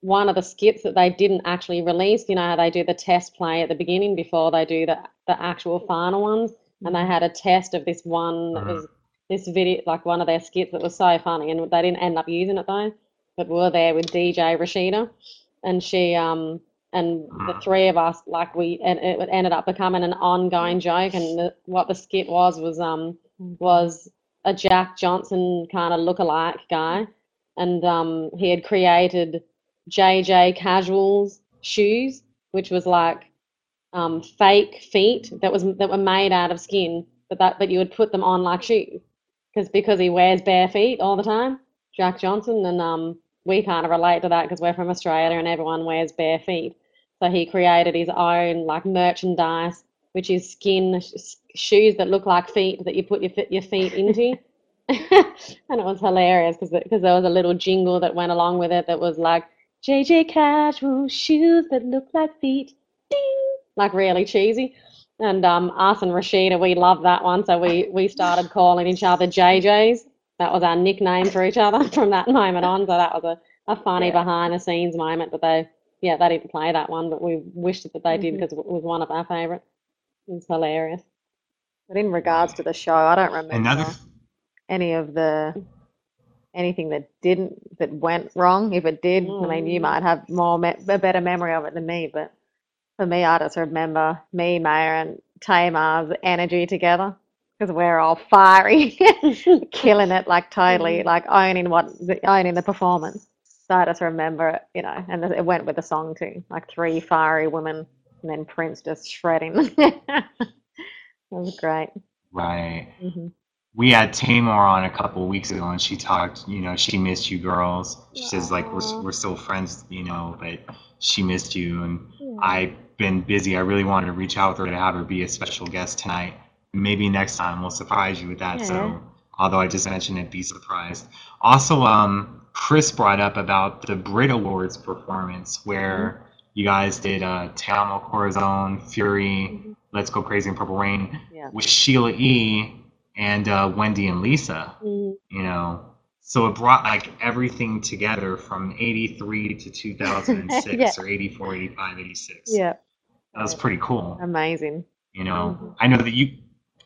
one of the skits that they didn't actually release. You know how they do the test play at the beginning before they do the the actual final ones, and they had a test of this one that Mhm. was this video, like one of their skits that was so funny, and they didn't end up using it though. But we were there with DJ Rashida, and she um and the Mhm. three of us like we and it ended up becoming an ongoing joke. And the, what the skit was was um was a Jack Johnson kind of look-alike guy, and um, he had created JJ Casuals shoes, which was like um, fake feet that was that were made out of skin, but that but you would put them on like shoes, because because he wears bare feet all the time, Jack Johnson, and um, we kind of relate to that because we're from Australia and everyone wears bare feet. So he created his own like merchandise, which is skin sh- shoes that look like feet that you put your your feet into. and it was hilarious because because there was a little jingle that went along with it that was like JJ Casual shoes that look like feet, ding, like really cheesy. And um, us and Rashida, we loved that one, so we we started calling each other JJs. That was our nickname for each other from that moment on. So that was a, a funny Yeah. behind the scenes moment. But they, yeah, they didn't play that one, but we wished that they did Mhm. because it was one of our favourites. It was hilarious. But in regards to the show, I don't remember Another any of the anything that didn't that went wrong. If it did, I mean, you Mm. might have more me- a better memory of it than me. But for me, I just remember me, Maya, and Tamar's energy together because we're all fiery, killing it, like totally, Mm. like owning what owning the performance. So I just remember it, you know, and it went with the song too, like three fiery women, and then Prince just shredding. it was great. right. hmm We had Tamar on a couple weeks ago, and she talked. You know, she missed you girls. She says like we're we're still friends, you know, but she missed you, and Yeah. I've been busy. I really wanted to reach out to her to have her be a special guest tonight. Maybe next time we'll surprise you with that. Yeah. So, although I just mentioned it, be surprised. Also, um, Chris brought up about the Brit Awards performance where you guys did uh, Te Corazon, Fury, Let's Go Crazy in Purple Rain Yeah. with Sheila E. and uh, Wendy and Lisa. Mm. You know, so it brought like everything together from 83 to 2006 Yeah. or 84, 85, 86 Yeah, that was pretty cool amazing. you know Mhm. i know that you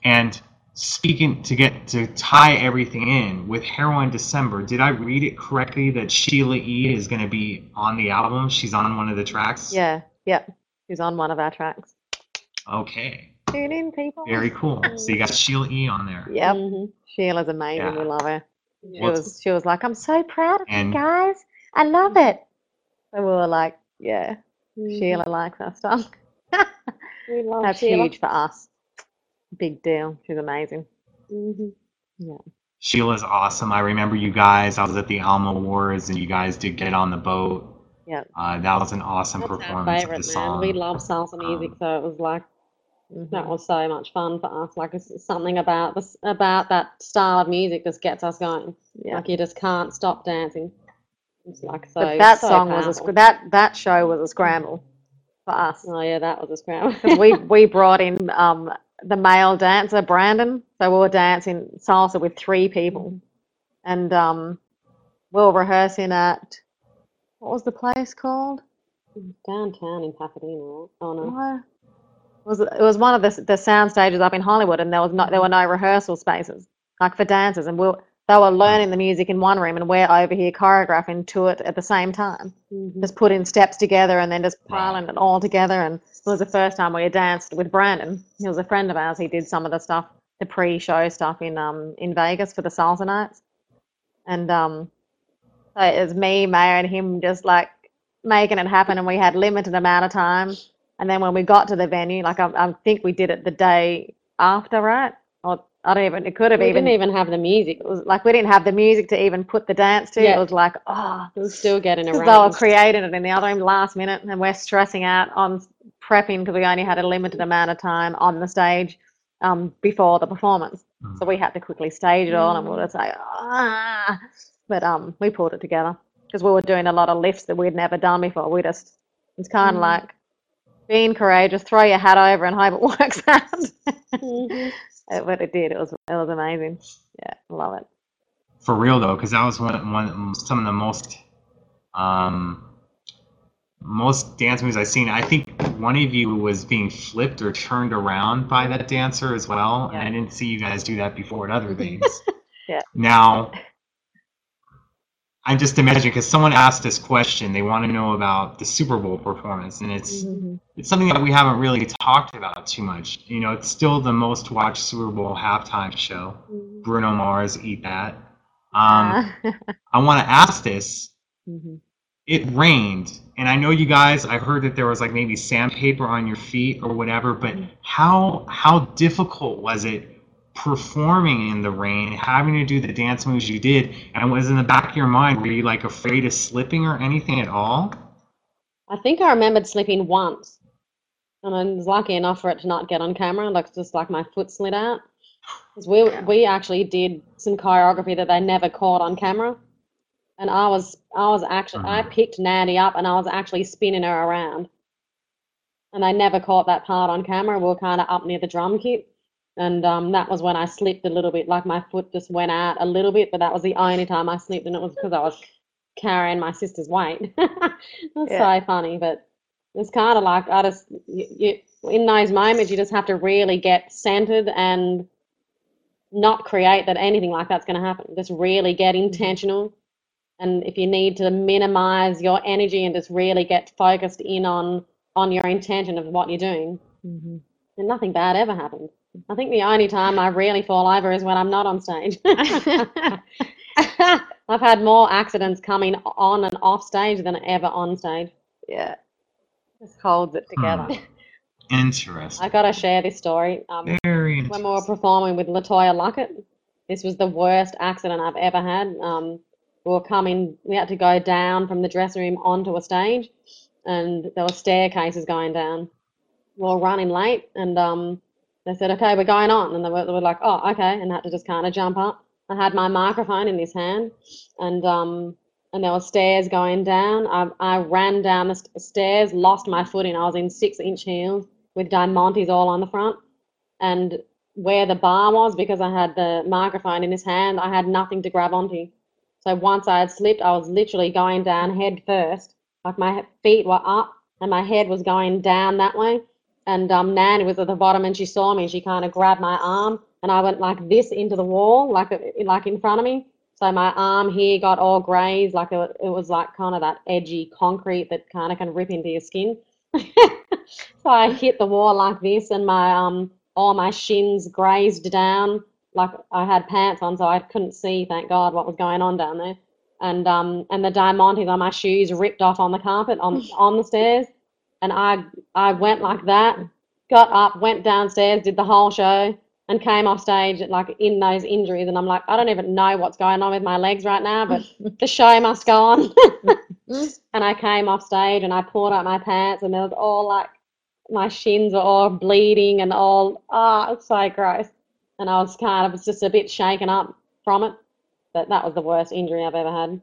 and speaking to get to tie everything in with heroine december did i read it correctly that sheila e is going to be on the album she's on one of the tracks Yeah, yeah. she's on one of our tracks. okay Tune in, people. very cool so you got sheila e on there Yep. Mhm. Sheila's amazing. We love her. She What's- was she was like, I'm so proud of And- you guys. I love it. So we were like, yeah. Sheila likes our stuff. We love That's Sheila. huge for us. Big deal. She's amazing. Mhm. sheila's awesome i remember you guys i was at the alma awards and you guys did get on the boat Yep. uh, that was an awesome That's our performance of favourite, the man. song We love salsa music, Um, so it was like Mhm. that was so much fun for us. Like it's something about this about that style of music just gets us going. Yeah. Like you just can't stop dancing. It's like so. But that so song was a that that show was a scramble for us. Oh yeah, that was a scramble. we we brought in um the male dancer Brandon, so we were dancing salsa with three people, and um we were rehearsing at what was the place called? downtown in Pasadena. Oh no. What? It was it was one of the the sound stages up in Hollywood, and there was not there were no rehearsal spaces like for dancers, and we were, they were learning the music in one room, and we're over here choreographing to it at the same time. Mhm. just putting steps together and then just Wow. piling it all together. And it was the first time we had danced with Brandon. He was a friend of ours. He did some of the stuff, the pre-show stuff in um in Vegas for the salsa nights. And um, so it was me, Maya, and him just like making it happen. And we had limited amount of time. And then when we got to the venue, like I, I think we did it the day after, right? Or I don't even. It could have We even. didn't even have the music. It was like we didn't have the music to even put the dance to. Yeah. It was like, oh, It was still getting because they were arranged. creating it in the other room last minute, and we're stressing out on prepping because we only had a limited amount of time on the stage um, before the performance. So we had to quickly stage it all, and we were just like, ah. But um, we pulled it together because we were doing a lot of lifts that we'd never done before. We just, it's kind of Mm. like being courageous, throw your hat over and hope it works out. But it did. It was it was amazing. Yeah, love it. for real though, because that was one, one some of the most um, most dance moves I've seen. I think one of you was being flipped or turned around by that dancer as well, and I didn't see you guys do that before at other things. Yeah. Now, I'm just imagining because someone asked this question. They want to know about the Super Bowl performance, and it's Mm-hmm. it's something that we haven't really talked about too much. You know, it's still the most watched Super Bowl halftime show. Mhm. Bruno Mars, eat that. Um, Ah. I want to ask this. Mhm. It rained, and I know you guys. I heard that there was like maybe sandpaper on your feet or whatever. But how how difficult was it performing in the rain, having to do the dance moves you did? And was in the back of your mind, were you like afraid of slipping or anything at all? I think I remembered slipping once, and I was lucky enough for it to not get on camera. Like just like my foot slid out. 'Cause we we actually did some choreography that they never caught on camera, and I was I was actually I Mhm. picked Nandy up and I was actually spinning her around, and they never caught that part on camera. We were kind of up near the drum kit, and um, that was when I slipped a little bit. Like my foot just went out a little bit, but that was the only time I slipped, and it was because I was carrying my sister's weight. That's Yeah. so funny, but it's kind of like I just you, you in those moments you just have to really get centered and not create that anything like that's going to happen. Just really get intentional, and if you need to minimize your energy and just really get focused in on on your intention of what you're doing, Mhm. then nothing bad ever happens. I think the only time I really fall over is when I'm not on stage. I've had more accidents coming on and off stage than ever on stage. yeah. Just holds it together. Interesting. I gotta share this story. Um, Very when we were performing with LeToya Luckett, this was the worst accident I've ever had. Um, we were coming, we had to go down from the dressing room onto a stage, and there were staircases going down. We were running late, and um, they said, "Okay, we're going on," and they were, they were like, "Oh, okay," and had to just kind of jump up. I had my microphone in this hand, and um, and there were stairs going down. I, I ran down the st- stairs, lost my footing. I was in six-inch heels with diamantes all on the front, and where the bar was, because I had the microphone in his hand, I had nothing to grab onto. So once I had slipped, I was literally going down head first. Like my feet were up and my head was going down that way. And um, Nan was at the bottom and she saw me and she kind of grabbed my arm and I went like this into the wall, like like in front of me. So my arm here got all grazed, like it, it was like kind of that edgy concrete that kind of can rip into your skin. so I hit the wall like this, and my um all my shins grazed down. Like I had pants on, so I couldn't see, thank God, what was going on down there. And um and the diamantes on my shoes ripped off on the carpet on on the stairs. And I I went like that, got up, went downstairs, did the whole show, and came off stage like in those injuries. And I'm like, I don't even know what's going on with my legs right now, but the show must go on. and I came off stage and I pulled up my pants, and there was all like my shins were all bleeding and all ah, it's so gross. And I was kind of was just a bit shaken up from it. But that was the worst injury I've ever had.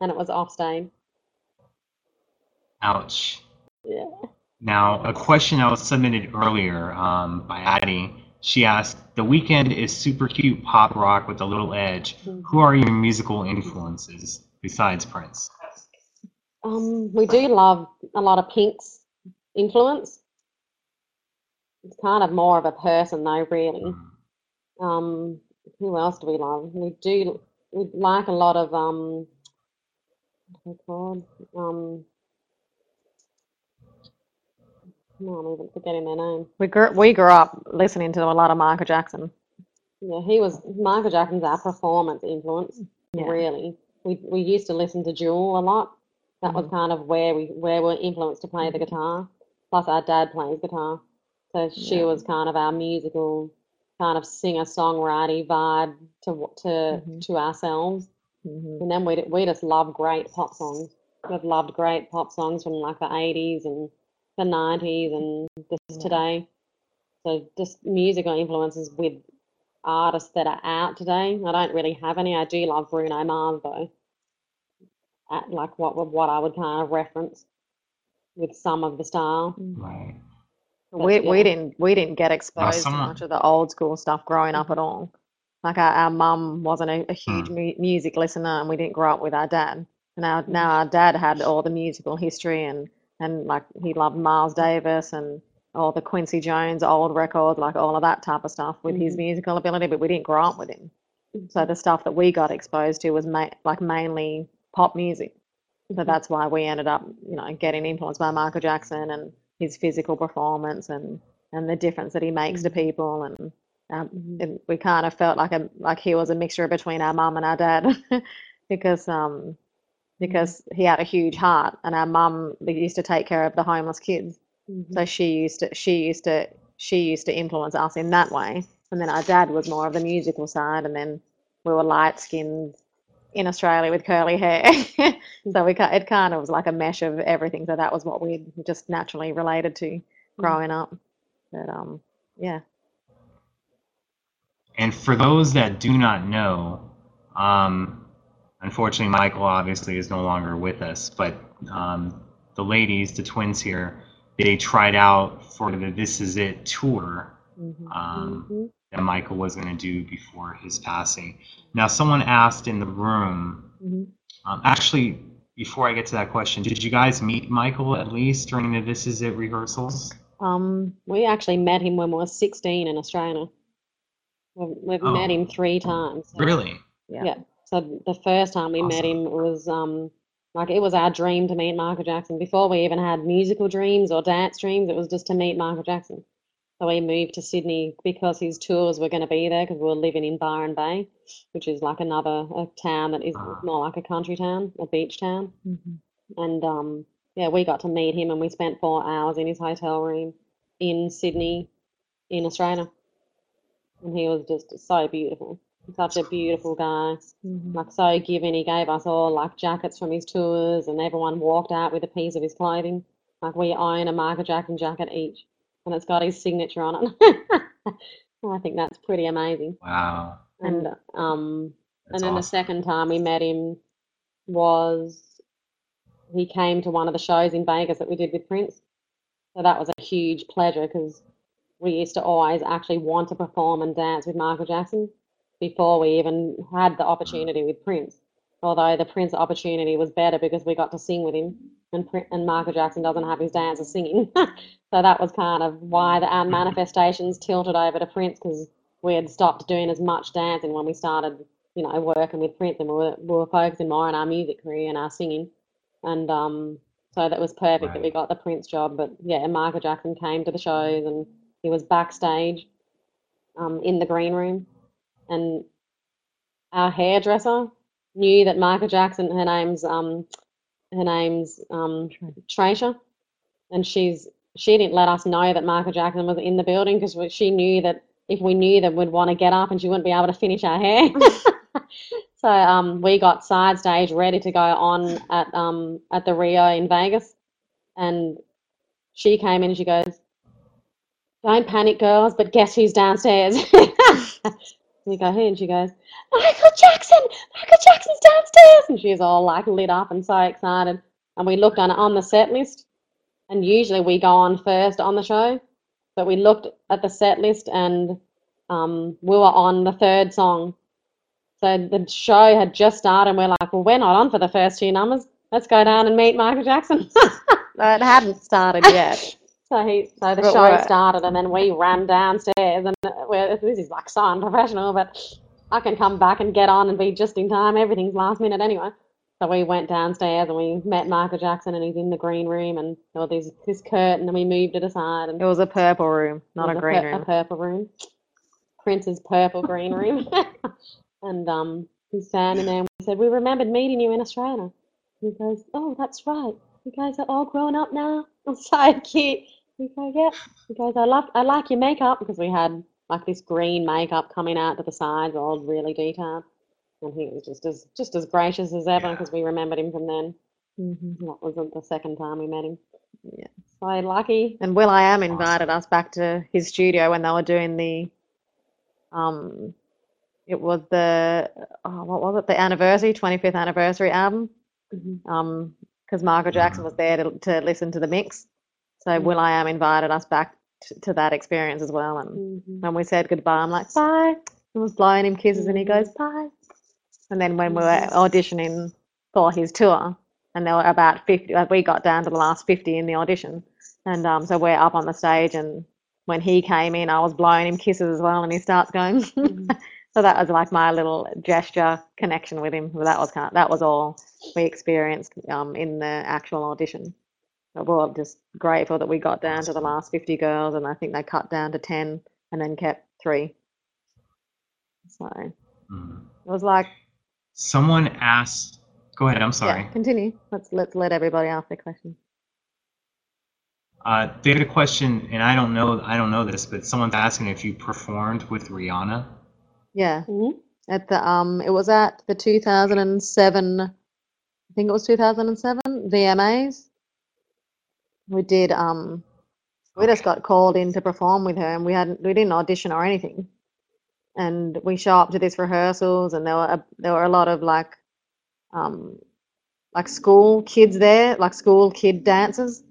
and it was off stage. Ouch. Yeah. Now, a question that was submitted earlier um, by Addie. She asked, "The weekend is super cute pop rock with a little edge. Who are your musical influences besides Prince?" Um, we do love a lot of Pink's influence. It's kind of more of a person though, really. Um, who else do we love? We do we like a lot of um what are they called? Um no, I'm even forgetting their name. We grew we grew up listening to a lot of Michael Jackson. Yeah, he was Michael Jackson's our performance influence, Yeah. really. We we used to listen to Jewel a lot. That was Mhm. kind of where we where we were influenced to play the guitar. Plus our dad plays guitar. So she Yeah. was kind of our musical kind of singer songwriter vibe to to Mhm. to ourselves. Mhm. And then we we just love great pop songs. We've loved great pop songs from like the 80s and the 90s and this Yeah. today. So just musical influences with artists that are out today. I don't really have any. I do love Bruno Mars though. At like what what I would kind of reference with some of the style. Mm. Right. But We we didn't we didn't get exposed to much of the old school stuff growing up at all. Like our, our mum wasn't a, a huge mu- music listener, and we didn't grow up with our dad. And our, mm. now our dad had all the musical history, and and like he loved Miles Davis and all the Quincy Jones old records, like all of that type of stuff with his mm-hmm. musical ability. But we didn't grow up with him. So mm-hmm. the stuff that we got exposed to was ma- like mainly pop music. So mm-hmm. that's why we ended up, you know, getting influenced by Michael Jackson and his physical performance and and the difference that he makes to people and um, and we kind of felt like a like he was a mixture between our mum and our dad because um because he had a huge heart and our mum used to take care of the homeless kids. Mhm. so she used to she used to she used to influence us in that way. And then our dad was more of the musical side and then we were light skinned in Australia with curly hair. So we ki- it kind of was like a mesh of everything. So that was what we just naturally related to growing up. But um yeah. And for those that do not know, um, unfortunately, Michael obviously is no longer with us, but um, the ladies, the twins here, they tried out for the This Is It tour Mhm. um, Mhm. that Michael was going to do before his passing. Now, someone asked in the room, Mhm. um, actually, before I get to that question, did you guys meet Michael at least during the This Is It rehearsals? Um, we actually met him when we were 16 in Australia. We've, we've met Oh. him three times. so- Really? yeah Yeah. So the first time we met him was um like it was our dream to meet Michael Jackson. Before we even had musical dreams or dance dreams, it was just to meet Michael Jackson. So we moved to Sydney because his tours were going to be there because we were living in Byron Bay, which is like another a town that is Ah. more like a country town, a beach town. Mhm. And um, yeah, we got to meet him and we spent four hours in his hotel room in Sydney, in Australia. And he was just so beautiful. Such a beautiful guy. Mhm. Like so giving. He gave us all like jackets from his tours and everyone walked out with a piece of his clothing. Like we own a Michael Jackson jacket each and it's got his signature on it. I think that's pretty amazing. Wow. And um That's and then the second time we met him was he came to one of the shows in Vegas that we did with Prince. So that was a huge pleasure because we used to always actually want to perform and dance with Michael Jackson before we even had the opportunity with Prince. Although the Prince opportunity was better because we got to sing with him, and and Michael Jackson doesn't have his dancers singing, so that was kind of why the our manifestations tilted over to Prince because we had stopped doing as much dancing when we started, you know, working with Prince, and we were, we were focusing more on our music career and our singing, and um, so that was perfect that we got the Prince job. But yeah, and Michael Jackson came to the shows, and he was backstage, um, in the green room, and our hairdresser knew that Michael Jackson, her name's um, her name's um, Tracia, and she's she didn't let us know that Michael Jackson was in the building because she knew that if we knew that we'd want to get up and she wouldn't be able to finish our hair. so um, we got side stage ready to go on at um, at the Rio in Vegas, and she came in and she goes, "Don't panic, girls, but guess who's downstairs?" we go, "Who?" And she goes, "Michael Jackson! Michael Jackson's downstairs!" And she was all like lit up and so excited. And we looked on on the set list, and usually we go on first on the show, but we looked at the set list and um, we were on the third song. So the show had just started, and we're like, "Well, we're not on for the first two numbers. Let's go down and meet Michael Jackson." No, it hadn't started yet So he, so the But show we're- started, and then we ran downstairs, and we're, this is like so unprofessional, but I can come back and get on and be just in time. Everything's last minute anyway. So we went downstairs and we met Michael Jackson, and he's in the green room, and there was this, this curtain, and we moved it aside, and it was a purple room not a green pur- room a purple room, Prince's purple green room, and um, he's standing there, and we said, "We remembered meeting you in Australia." He goes, "Oh, that's right. You guys are all grown up now. I'm so cute." We go, "Yeah." He goes, "I love, I like your makeup because we had like this green makeup coming out to the sides, all really detailed." And he was just as just as gracious as ever Yeah. because we remembered him from then. Mhm. That wasn't the second time we met him. Yeah. So lucky. And will.i.am invited us back to his studio when they were doing the um it was the oh, what was it? The anniversary, 25th anniversary album. Mhm. Um because Michael Jackson was there to, to listen to the mix. So Mm. will.i.am invited us back to, to that experience as well. And Mhm. when we said goodbye, I'm like, bye. I was blowing him kisses and he goes, bye. And then when we were Mhm. auditioning for his tour, and there were about 50, we got down to the last 50 in the audition. And um, so we're up on the stage, and when he came in, I was blowing him kisses as well, and he starts going, Mhm. So that was like my little gesture connection with him. Well, That was kind of, that was all we experienced um, in the actual audition. But I'm just grateful that we got down to the last 50 girls, and I think they cut down to 10 and then kept three. So it Mm. was like, Someone asked. Go ahead. I'm sorry. yeah, continue. Let's let's let everybody ask their question. Uh, they had a question, and I don't know. I don't know this, but someone's asking if you performed with Rihanna. Yeah, Mhm. at the um, it was at the 2007, I think it was 2007 VMAs. We did um, we just got called in to perform with her, and we hadn't we didn't audition or anything. And we show up to these rehearsals, and there were a, there were a lot of like, um, like school kids there, like school kid dancers.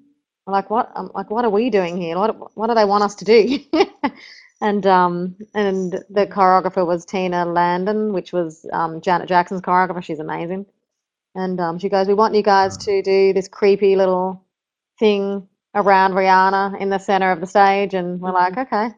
I'm like, what? I'm like, what are we doing here? What what do they want us to do? and um and the choreographer was Tina Landon, which was um, Janet Jackson's choreographer. She's amazing. And um, she goes, we want you guys to do this creepy little thing around Rihanna in the center of the stage, and we're like, okay.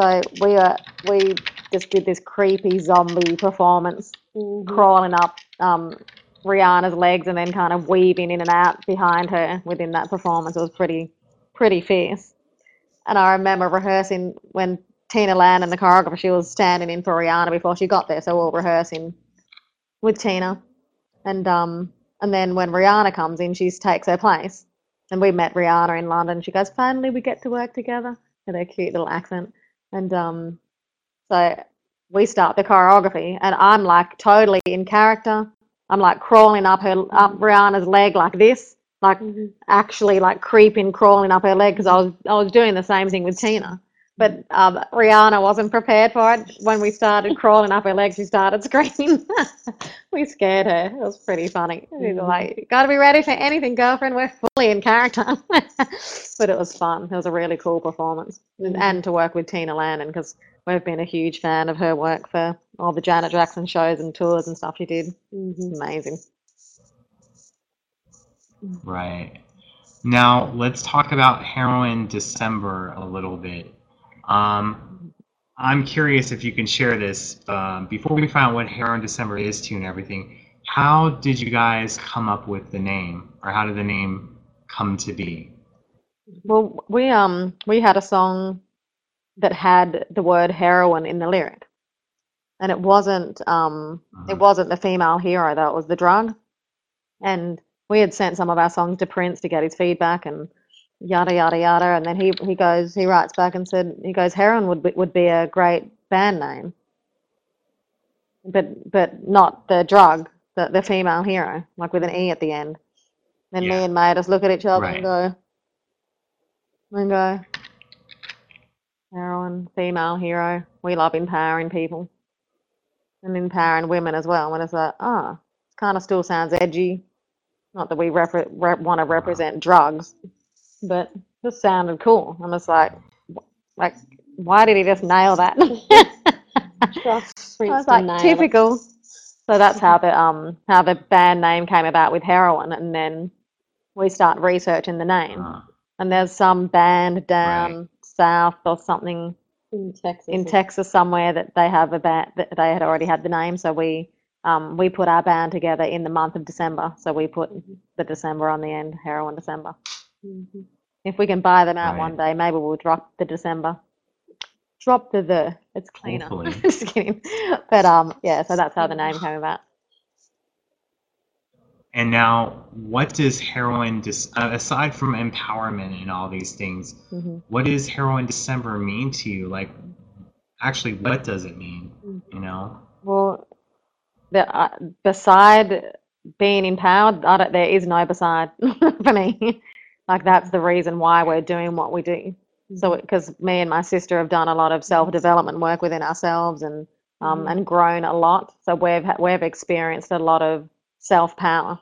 So we were we just did this creepy zombie performance, Mhm. crawling up um, Rihanna's legs and then kind of weaving in and out behind her within that performance. It was pretty pretty fierce. And I remember rehearsing when Tina Land and the choreographer, she was standing in for Rihanna before she got there, so we we're rehearsing with Tina. And um and then when Rihanna comes in, she takes her place. And we met Rihanna in London. She goes, finally we get to work together with her cute little accent. And um so we start the choreography and I'm like totally in character. I'm like crawling up her up Rihanna's leg like this, like Mhm. actually like creeping, crawling up her leg because I was I was doing the same thing with Tina. But um, Rihanna wasn't prepared for it. When we started crawling up her leg, she started screaming. we scared her. It was pretty funny. We were Mhm. like, "Got to be ready for anything, girlfriend. We're fully in character." but it was fun. It was a really cool performance, and, Mhm. and to work with Tina Landon because we've been a huge fan of her work for all the Janet Jackson shows and tours and stuff she did. Mhm. Amazing. Right. Now let's talk about Heroine December a little bit. Um, I'm curious if you can share this um, before we find out what Heroine December is to and everything. How did you guys come up with the name, or how did the name come to be? Well, we um we had a song that had the word heroin in the lyric, and it wasn't um it Mhm. wasn't the female hero though; it was the drug. And we had sent some of our songs to Prince to get his feedback and yada yada yada. And then he he goes he writes back and said he goes heroin would be, would be a great band name, but but not the drug, the the female hero, like with an e at the end. Then me and May just look at each other Right. and go and go heroine, female hero. We love empowering people and empowering women as well. And it's like, ah, it kind of still sounds edgy. Not that we repre- rep- want to represent drugs, but it just sounded cool. I'm just like, like, why did he just nail that? Trust I was like, nail it. typical. So that's how the um how the band name came about with heroin, and then we start researching the name. Uh, And there's some band down south or something in Texas. in Texas somewhere that they have a band that they had already had the name. So we um, we put our band together in the month of December. So we put the December on the end, Heroine December. Mhm. If we can buy them out Right. one day, maybe we'll drop the December. Drop the the. It's cleaner. Just kidding. But um, yeah. So that's how the name came about. and now, what does heroin, dis- uh, aside from empowerment and all these things, hmm what does heroine December mean to you? Like, actually, what does it mean? You know? Well, the uh, beside being empowered, I don't, there is no beside for me. Like that's the reason why we're doing what we do. So, because me and my sister have done a lot of self-development work within ourselves and um, Mhm. and grown a lot. So we've we've experienced a lot of self-power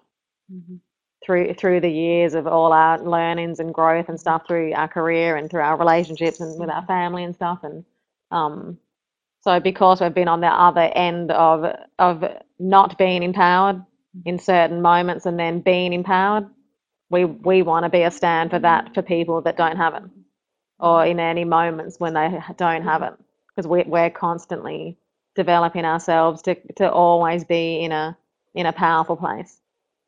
Mhm. through through the years of all our learnings and growth and stuff through our career and through our relationships and with our family and stuff and um so because we've been on the other end of of not being empowered in certain moments and then being empowered we we want to be a stand for that for people that don't have it or in any moments when they don't have it because we, we're constantly developing ourselves to to always be in a in a powerful place,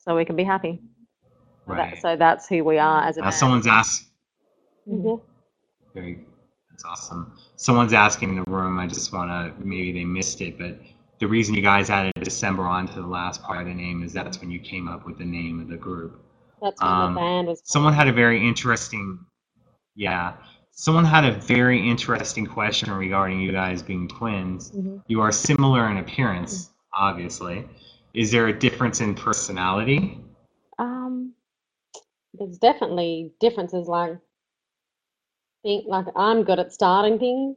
so we can be happy. So that- so that's who we are as a Now band. someone's asked. Mhm. Very, that's awesome. Someone's asking in the room. I just want to maybe they missed it, but the reason you guys added December onto the last part of the name is that's when you came up with the name of the group. That's when Um, the band was. Someone had a very interesting, yeah. Someone had a very interesting question regarding you guys being twins. Mhm. You are similar in appearance, obviously. Is there a difference in personality? Um, there's definitely differences. Like, think like I'm good at starting things.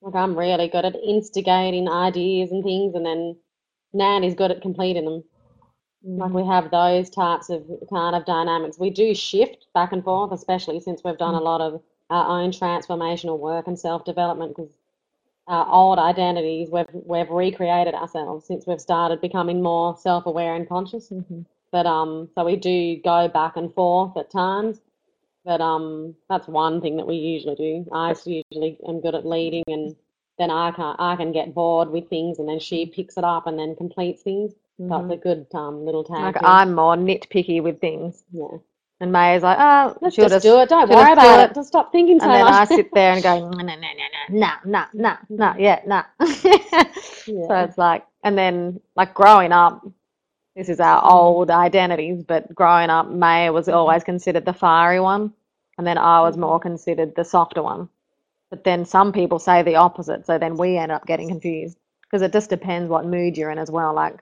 Like I'm really good at instigating ideas and things, and then Nan is good at completing them. Like we have those types of kind of dynamics. We do shift back and forth, especially since we've done a lot of our own transformational work and self-development. Because our old identities, we've we've recreated ourselves since we've started becoming more self-aware and conscious. Mhm. But um, so we do go back and forth at times. But um, that's one thing that we usually do. I usually am good at leading, and then I can I can get bored with things, and then she picks it up and then completes things. Mhm. it's a good um little tag. Like team. I'm more nitpicky with things, yeah. and May's like, "Oh, Let's she'll just, do it. Don't she'll worry just do about it." it. Just stop thinking so And then I much. sit there and go, no, no, no, no, no, no, no, no, yeah, no. So Yeah. it's like, and then like growing up, this is our old identities, but growing up, Maya was always considered the fiery one, and then I was more considered the softer one. But then some people say the opposite, so then we end up getting confused because it just depends what mood you're in as well. Like,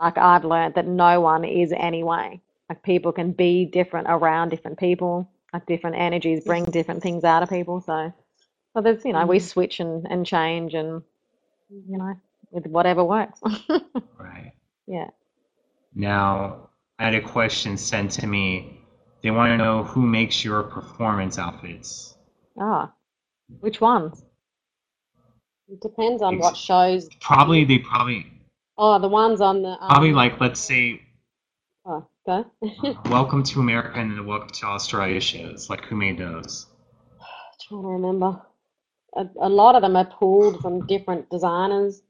like I've learned that no one is anyway. Like people can be different around different people. Like different energies bring different things out of people. So, so there's you know we switch and and change and you know with whatever works. Right. yeah. Now, I had a question sent to me. They want to know who makes your performance outfits. Ah, which ones? It depends on Ex- what shows. Probably, they probably, Oh, the ones on the. Um, probably like, let's say, Oh, go. Welcome to America and the Welcome to Australia shows. Like, who made those? trying to remember. A, a lot of them are pulled from different designers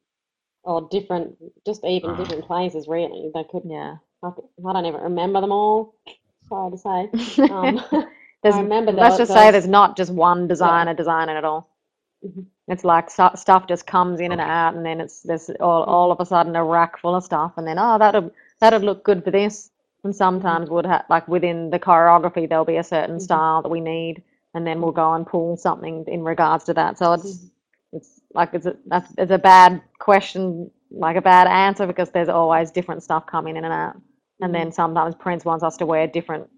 or different, just even Ah. different places, really. They could, Yeah. I don't even remember them all. Sorry to say. Um, There's, remember let's there- just say there's- there's not just one designer designing it all. Mhm. It's like stu- stuff just comes in and out, and then it's there's all, mm-hmm. all of a sudden a rack full of stuff, and then oh that'd that'd look good for this. And mm-hmm. sometimes would have like within the choreography there'll be a certain mm-hmm. style that we need, and then we'll go and pull something in regards to that. So it's it's like it's a that's it's a bad question, like a bad answer because there's always different stuff coming in and out. And then sometimes Prince wants us to wear different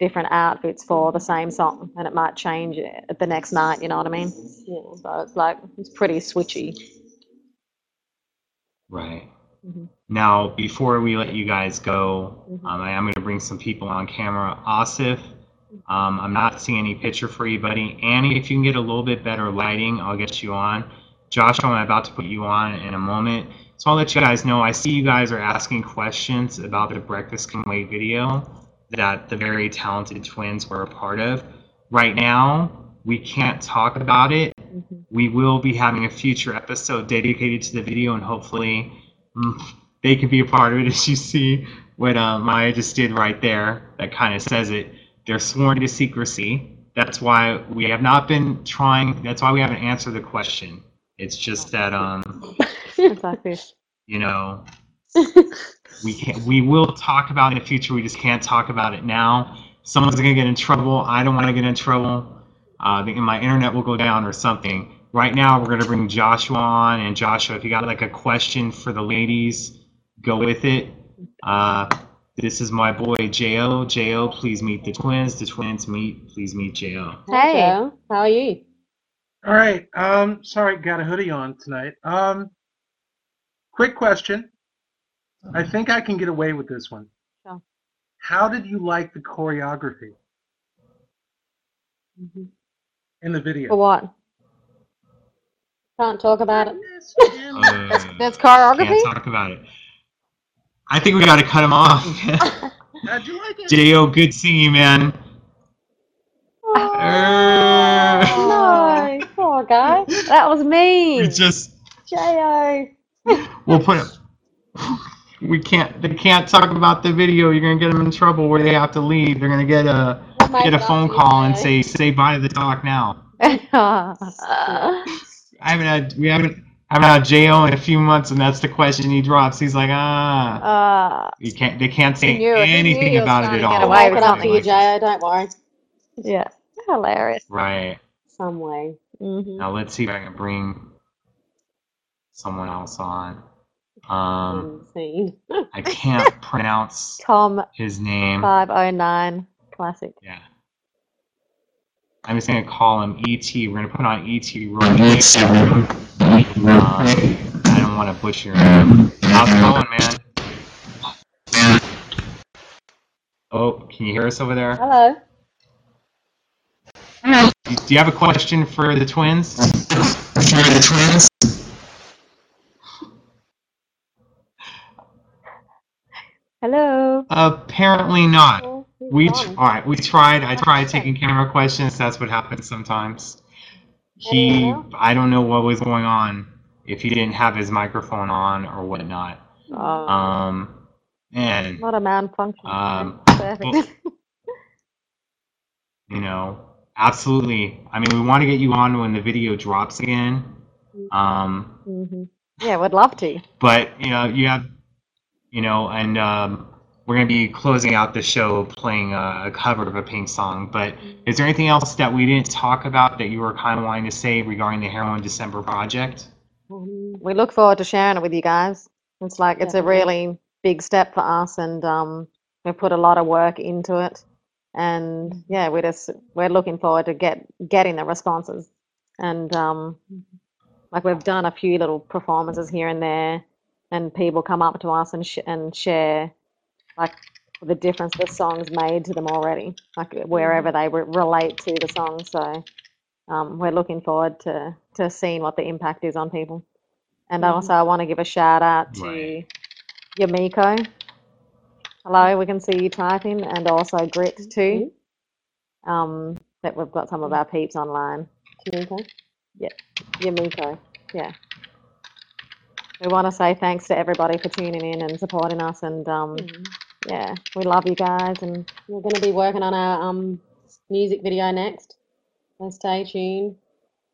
different outfits for the same song, and it might change it at the next night. You know what I mean? yeah. So it's like it's pretty switchy. Right. Mhm. Now, before we let you guys go, Mhm. um, I am going to bring some people on camera. Asif, um, I'm not seeing any picture for you, buddy. Annie, if you can get a little bit better lighting, I'll get you on. Joshua, I'm about to put you on in a moment. So I'll let you guys know. I see you guys are asking questions about the Breakfast Can Wait video that the very talented twins were a part of. Right now, we can't talk about it. Mhm. We will be having a future episode dedicated to the video, and hopefully, mm, they can be a part of it. As you see what uh, Maya just did right there, that kind of says it. They're sworn to secrecy. That's why we have not been trying. That's why we haven't answered the question. It's just that um, It's like this. you know, we can we will talk about it in the future. We just can't talk about it now. Someone's gonna get in trouble. I don't want to get in trouble. Uh, the, my internet will go down or something. Right now, we're gonna bring Joshua on, and Joshua, if you got like a question for the ladies, go with it. Uh, this is my boy Jo. Jo, please meet the twins. The twins meet. Please meet Jo. Hey, Hey. How are you? All right. Um, sorry, got a hoodie on tonight. Um, quick question. I think I can get away with this one. Sure. How did you like the choreography in the For video? what? Can't talk about it. That's, Uh, that's choreography. can't talk about it. I think we gotta cut him off. How'd you like it? Jo, good seeing you, man. Uh, No, poor guy. That was we just Jo. We'll put it. We can't. They can't talk about the video. You're gonna get them in trouble where they have to leave. They're gonna get a Make get a it phone call and say say bye to the doc now. I haven't had we haven't haven't had Jo in a few months, and that's the question he drops. He's like, ah, uh, you can't. They can't say knew it. He knew anything about it at all. We'll away make with it up to something you, like Jo. Don't worry. yeah, hilarious. Right. Some way. hmm Now let's see if I can bring someone else on. Um, Unseen. I can't pronounce Tom his name. five oh nine classic. Yeah. I'm just gonna call him ET. We're gonna put on ET real quick. Um, I don't want to butcher him. How's it going, man? Oh, can you hear us over there? Hello. Do do you have a question for the twins? for the twins? Hello. Apparently not. Oh, We gone. tr- all right. We tried. I tried taking camera questions. That's what happens sometimes. He, I don't know what was going on. If he didn't have his microphone on or whatnot. Oh, Um, and not a malfunction. um, well- you know, absolutely. I mean, we want to get you on when the video drops again. Um, hmm Yeah, would love to. but you know, you have, you know, and um, we're gonna be closing out the show playing a, a cover of a Pink song. But is there anything else that we didn't talk about that you were kind of wanting to say regarding the Heroine December project? Um, We look forward to sharing it with you guys. It's like it's a really big step for us, and um, we've put a lot of work into it. And yeah, we're just we're looking forward to get getting the responses. And um, like we've done a few little performances here and there, and people come up to us and sh- and share like the difference the songs made to them already, like wherever they re- relate to the song. So um, we're looking forward to to seeing what the impact is on people. And Mhm. also, I want to give a shout out to Right. Yamiko. Hello, we can see you typing, and also Grit too. Um, that we've got some of our peeps online. Kimiko? Yamiko, yeah. We want to say thanks to everybody for tuning in and supporting us, and um, Mhm. yeah, we love you guys, and We're going to be working on our um, music video next. So stay tuned.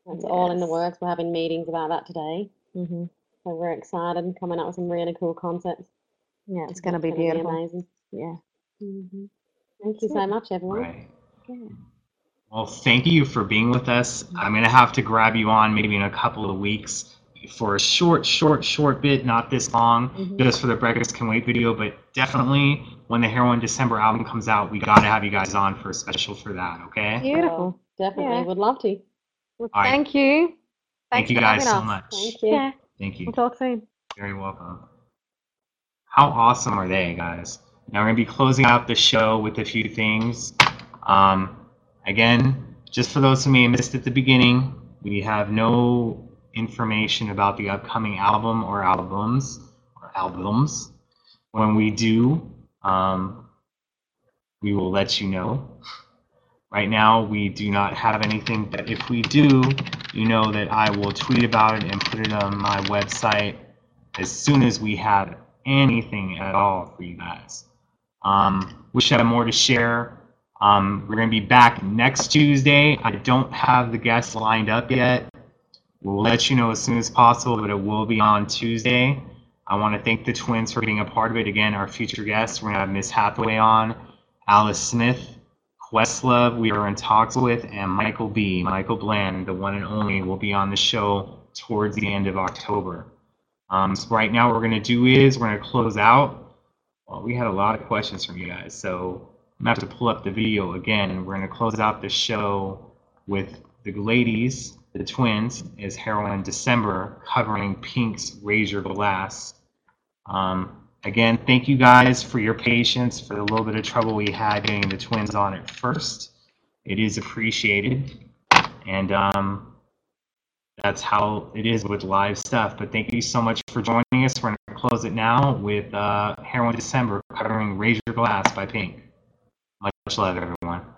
That's all in the works. We're having meetings about that today. mhm, So we're excited and coming up with some really cool concepts. yeah, it's going to be gonna beautiful. amazing. Yeah. hmm Thank you That's so much, everyone. Right. Yeah. Well, thank you for being with us. I'm gonna have to grab you on maybe in a couple of weeks for a short, short, short bit, not this long, Mhm. just for the Breakfast Can Wait video. But definitely, when the Heroine December album comes out, we gotta have you guys on for a special for that. Okay? Beautiful. Definitely. Yeah. Would love to. Well, All right. thank you. Thank Thanks you guys so us. much. Thank you. Yeah, Thank you. we'll talk soon. Very welcome. How awesome are they, guys? Now we're gonna be closing out the show with a few things. Um, again, just for those who may have missed at the beginning, we have no information about the upcoming album or albums or albums. When we do, um, we will let you know. Right now, we do not have anything, but if we do, you know that I will tweet about it and put it on my website as soon as we have anything at all for you guys. Um, wish I had more to share. Um, we're going to be back next Tuesday. I don't have the guests lined up yet. We'll let you know as soon as possible, but it will be on Tuesday. I want to thank the twins for being a part of it. Again, our future guests, we're going to have Miss Hathaway on, Alice Smith, Questlove, we are in talks with, and Michael B. Michael Bland, the one and only, will be on the show towards the end of October. Um, so right now, what we're going to do is we're going to close out. Well, we had a lot of questions from you guys, so I'm going to have to pull up the video again. We're going to close out the show with the ladies, the twins, is Heroine December, covering Pink's Your Glass. Um, again, thank you guys for your patience, for the little bit of trouble we had getting the twins on at first. It is appreciated. And um, that's how it is with live stuff. But thank you so much for joining us. We're going to close it now with uh, Heroine December covering Your Glass by Pink. Much love, everyone.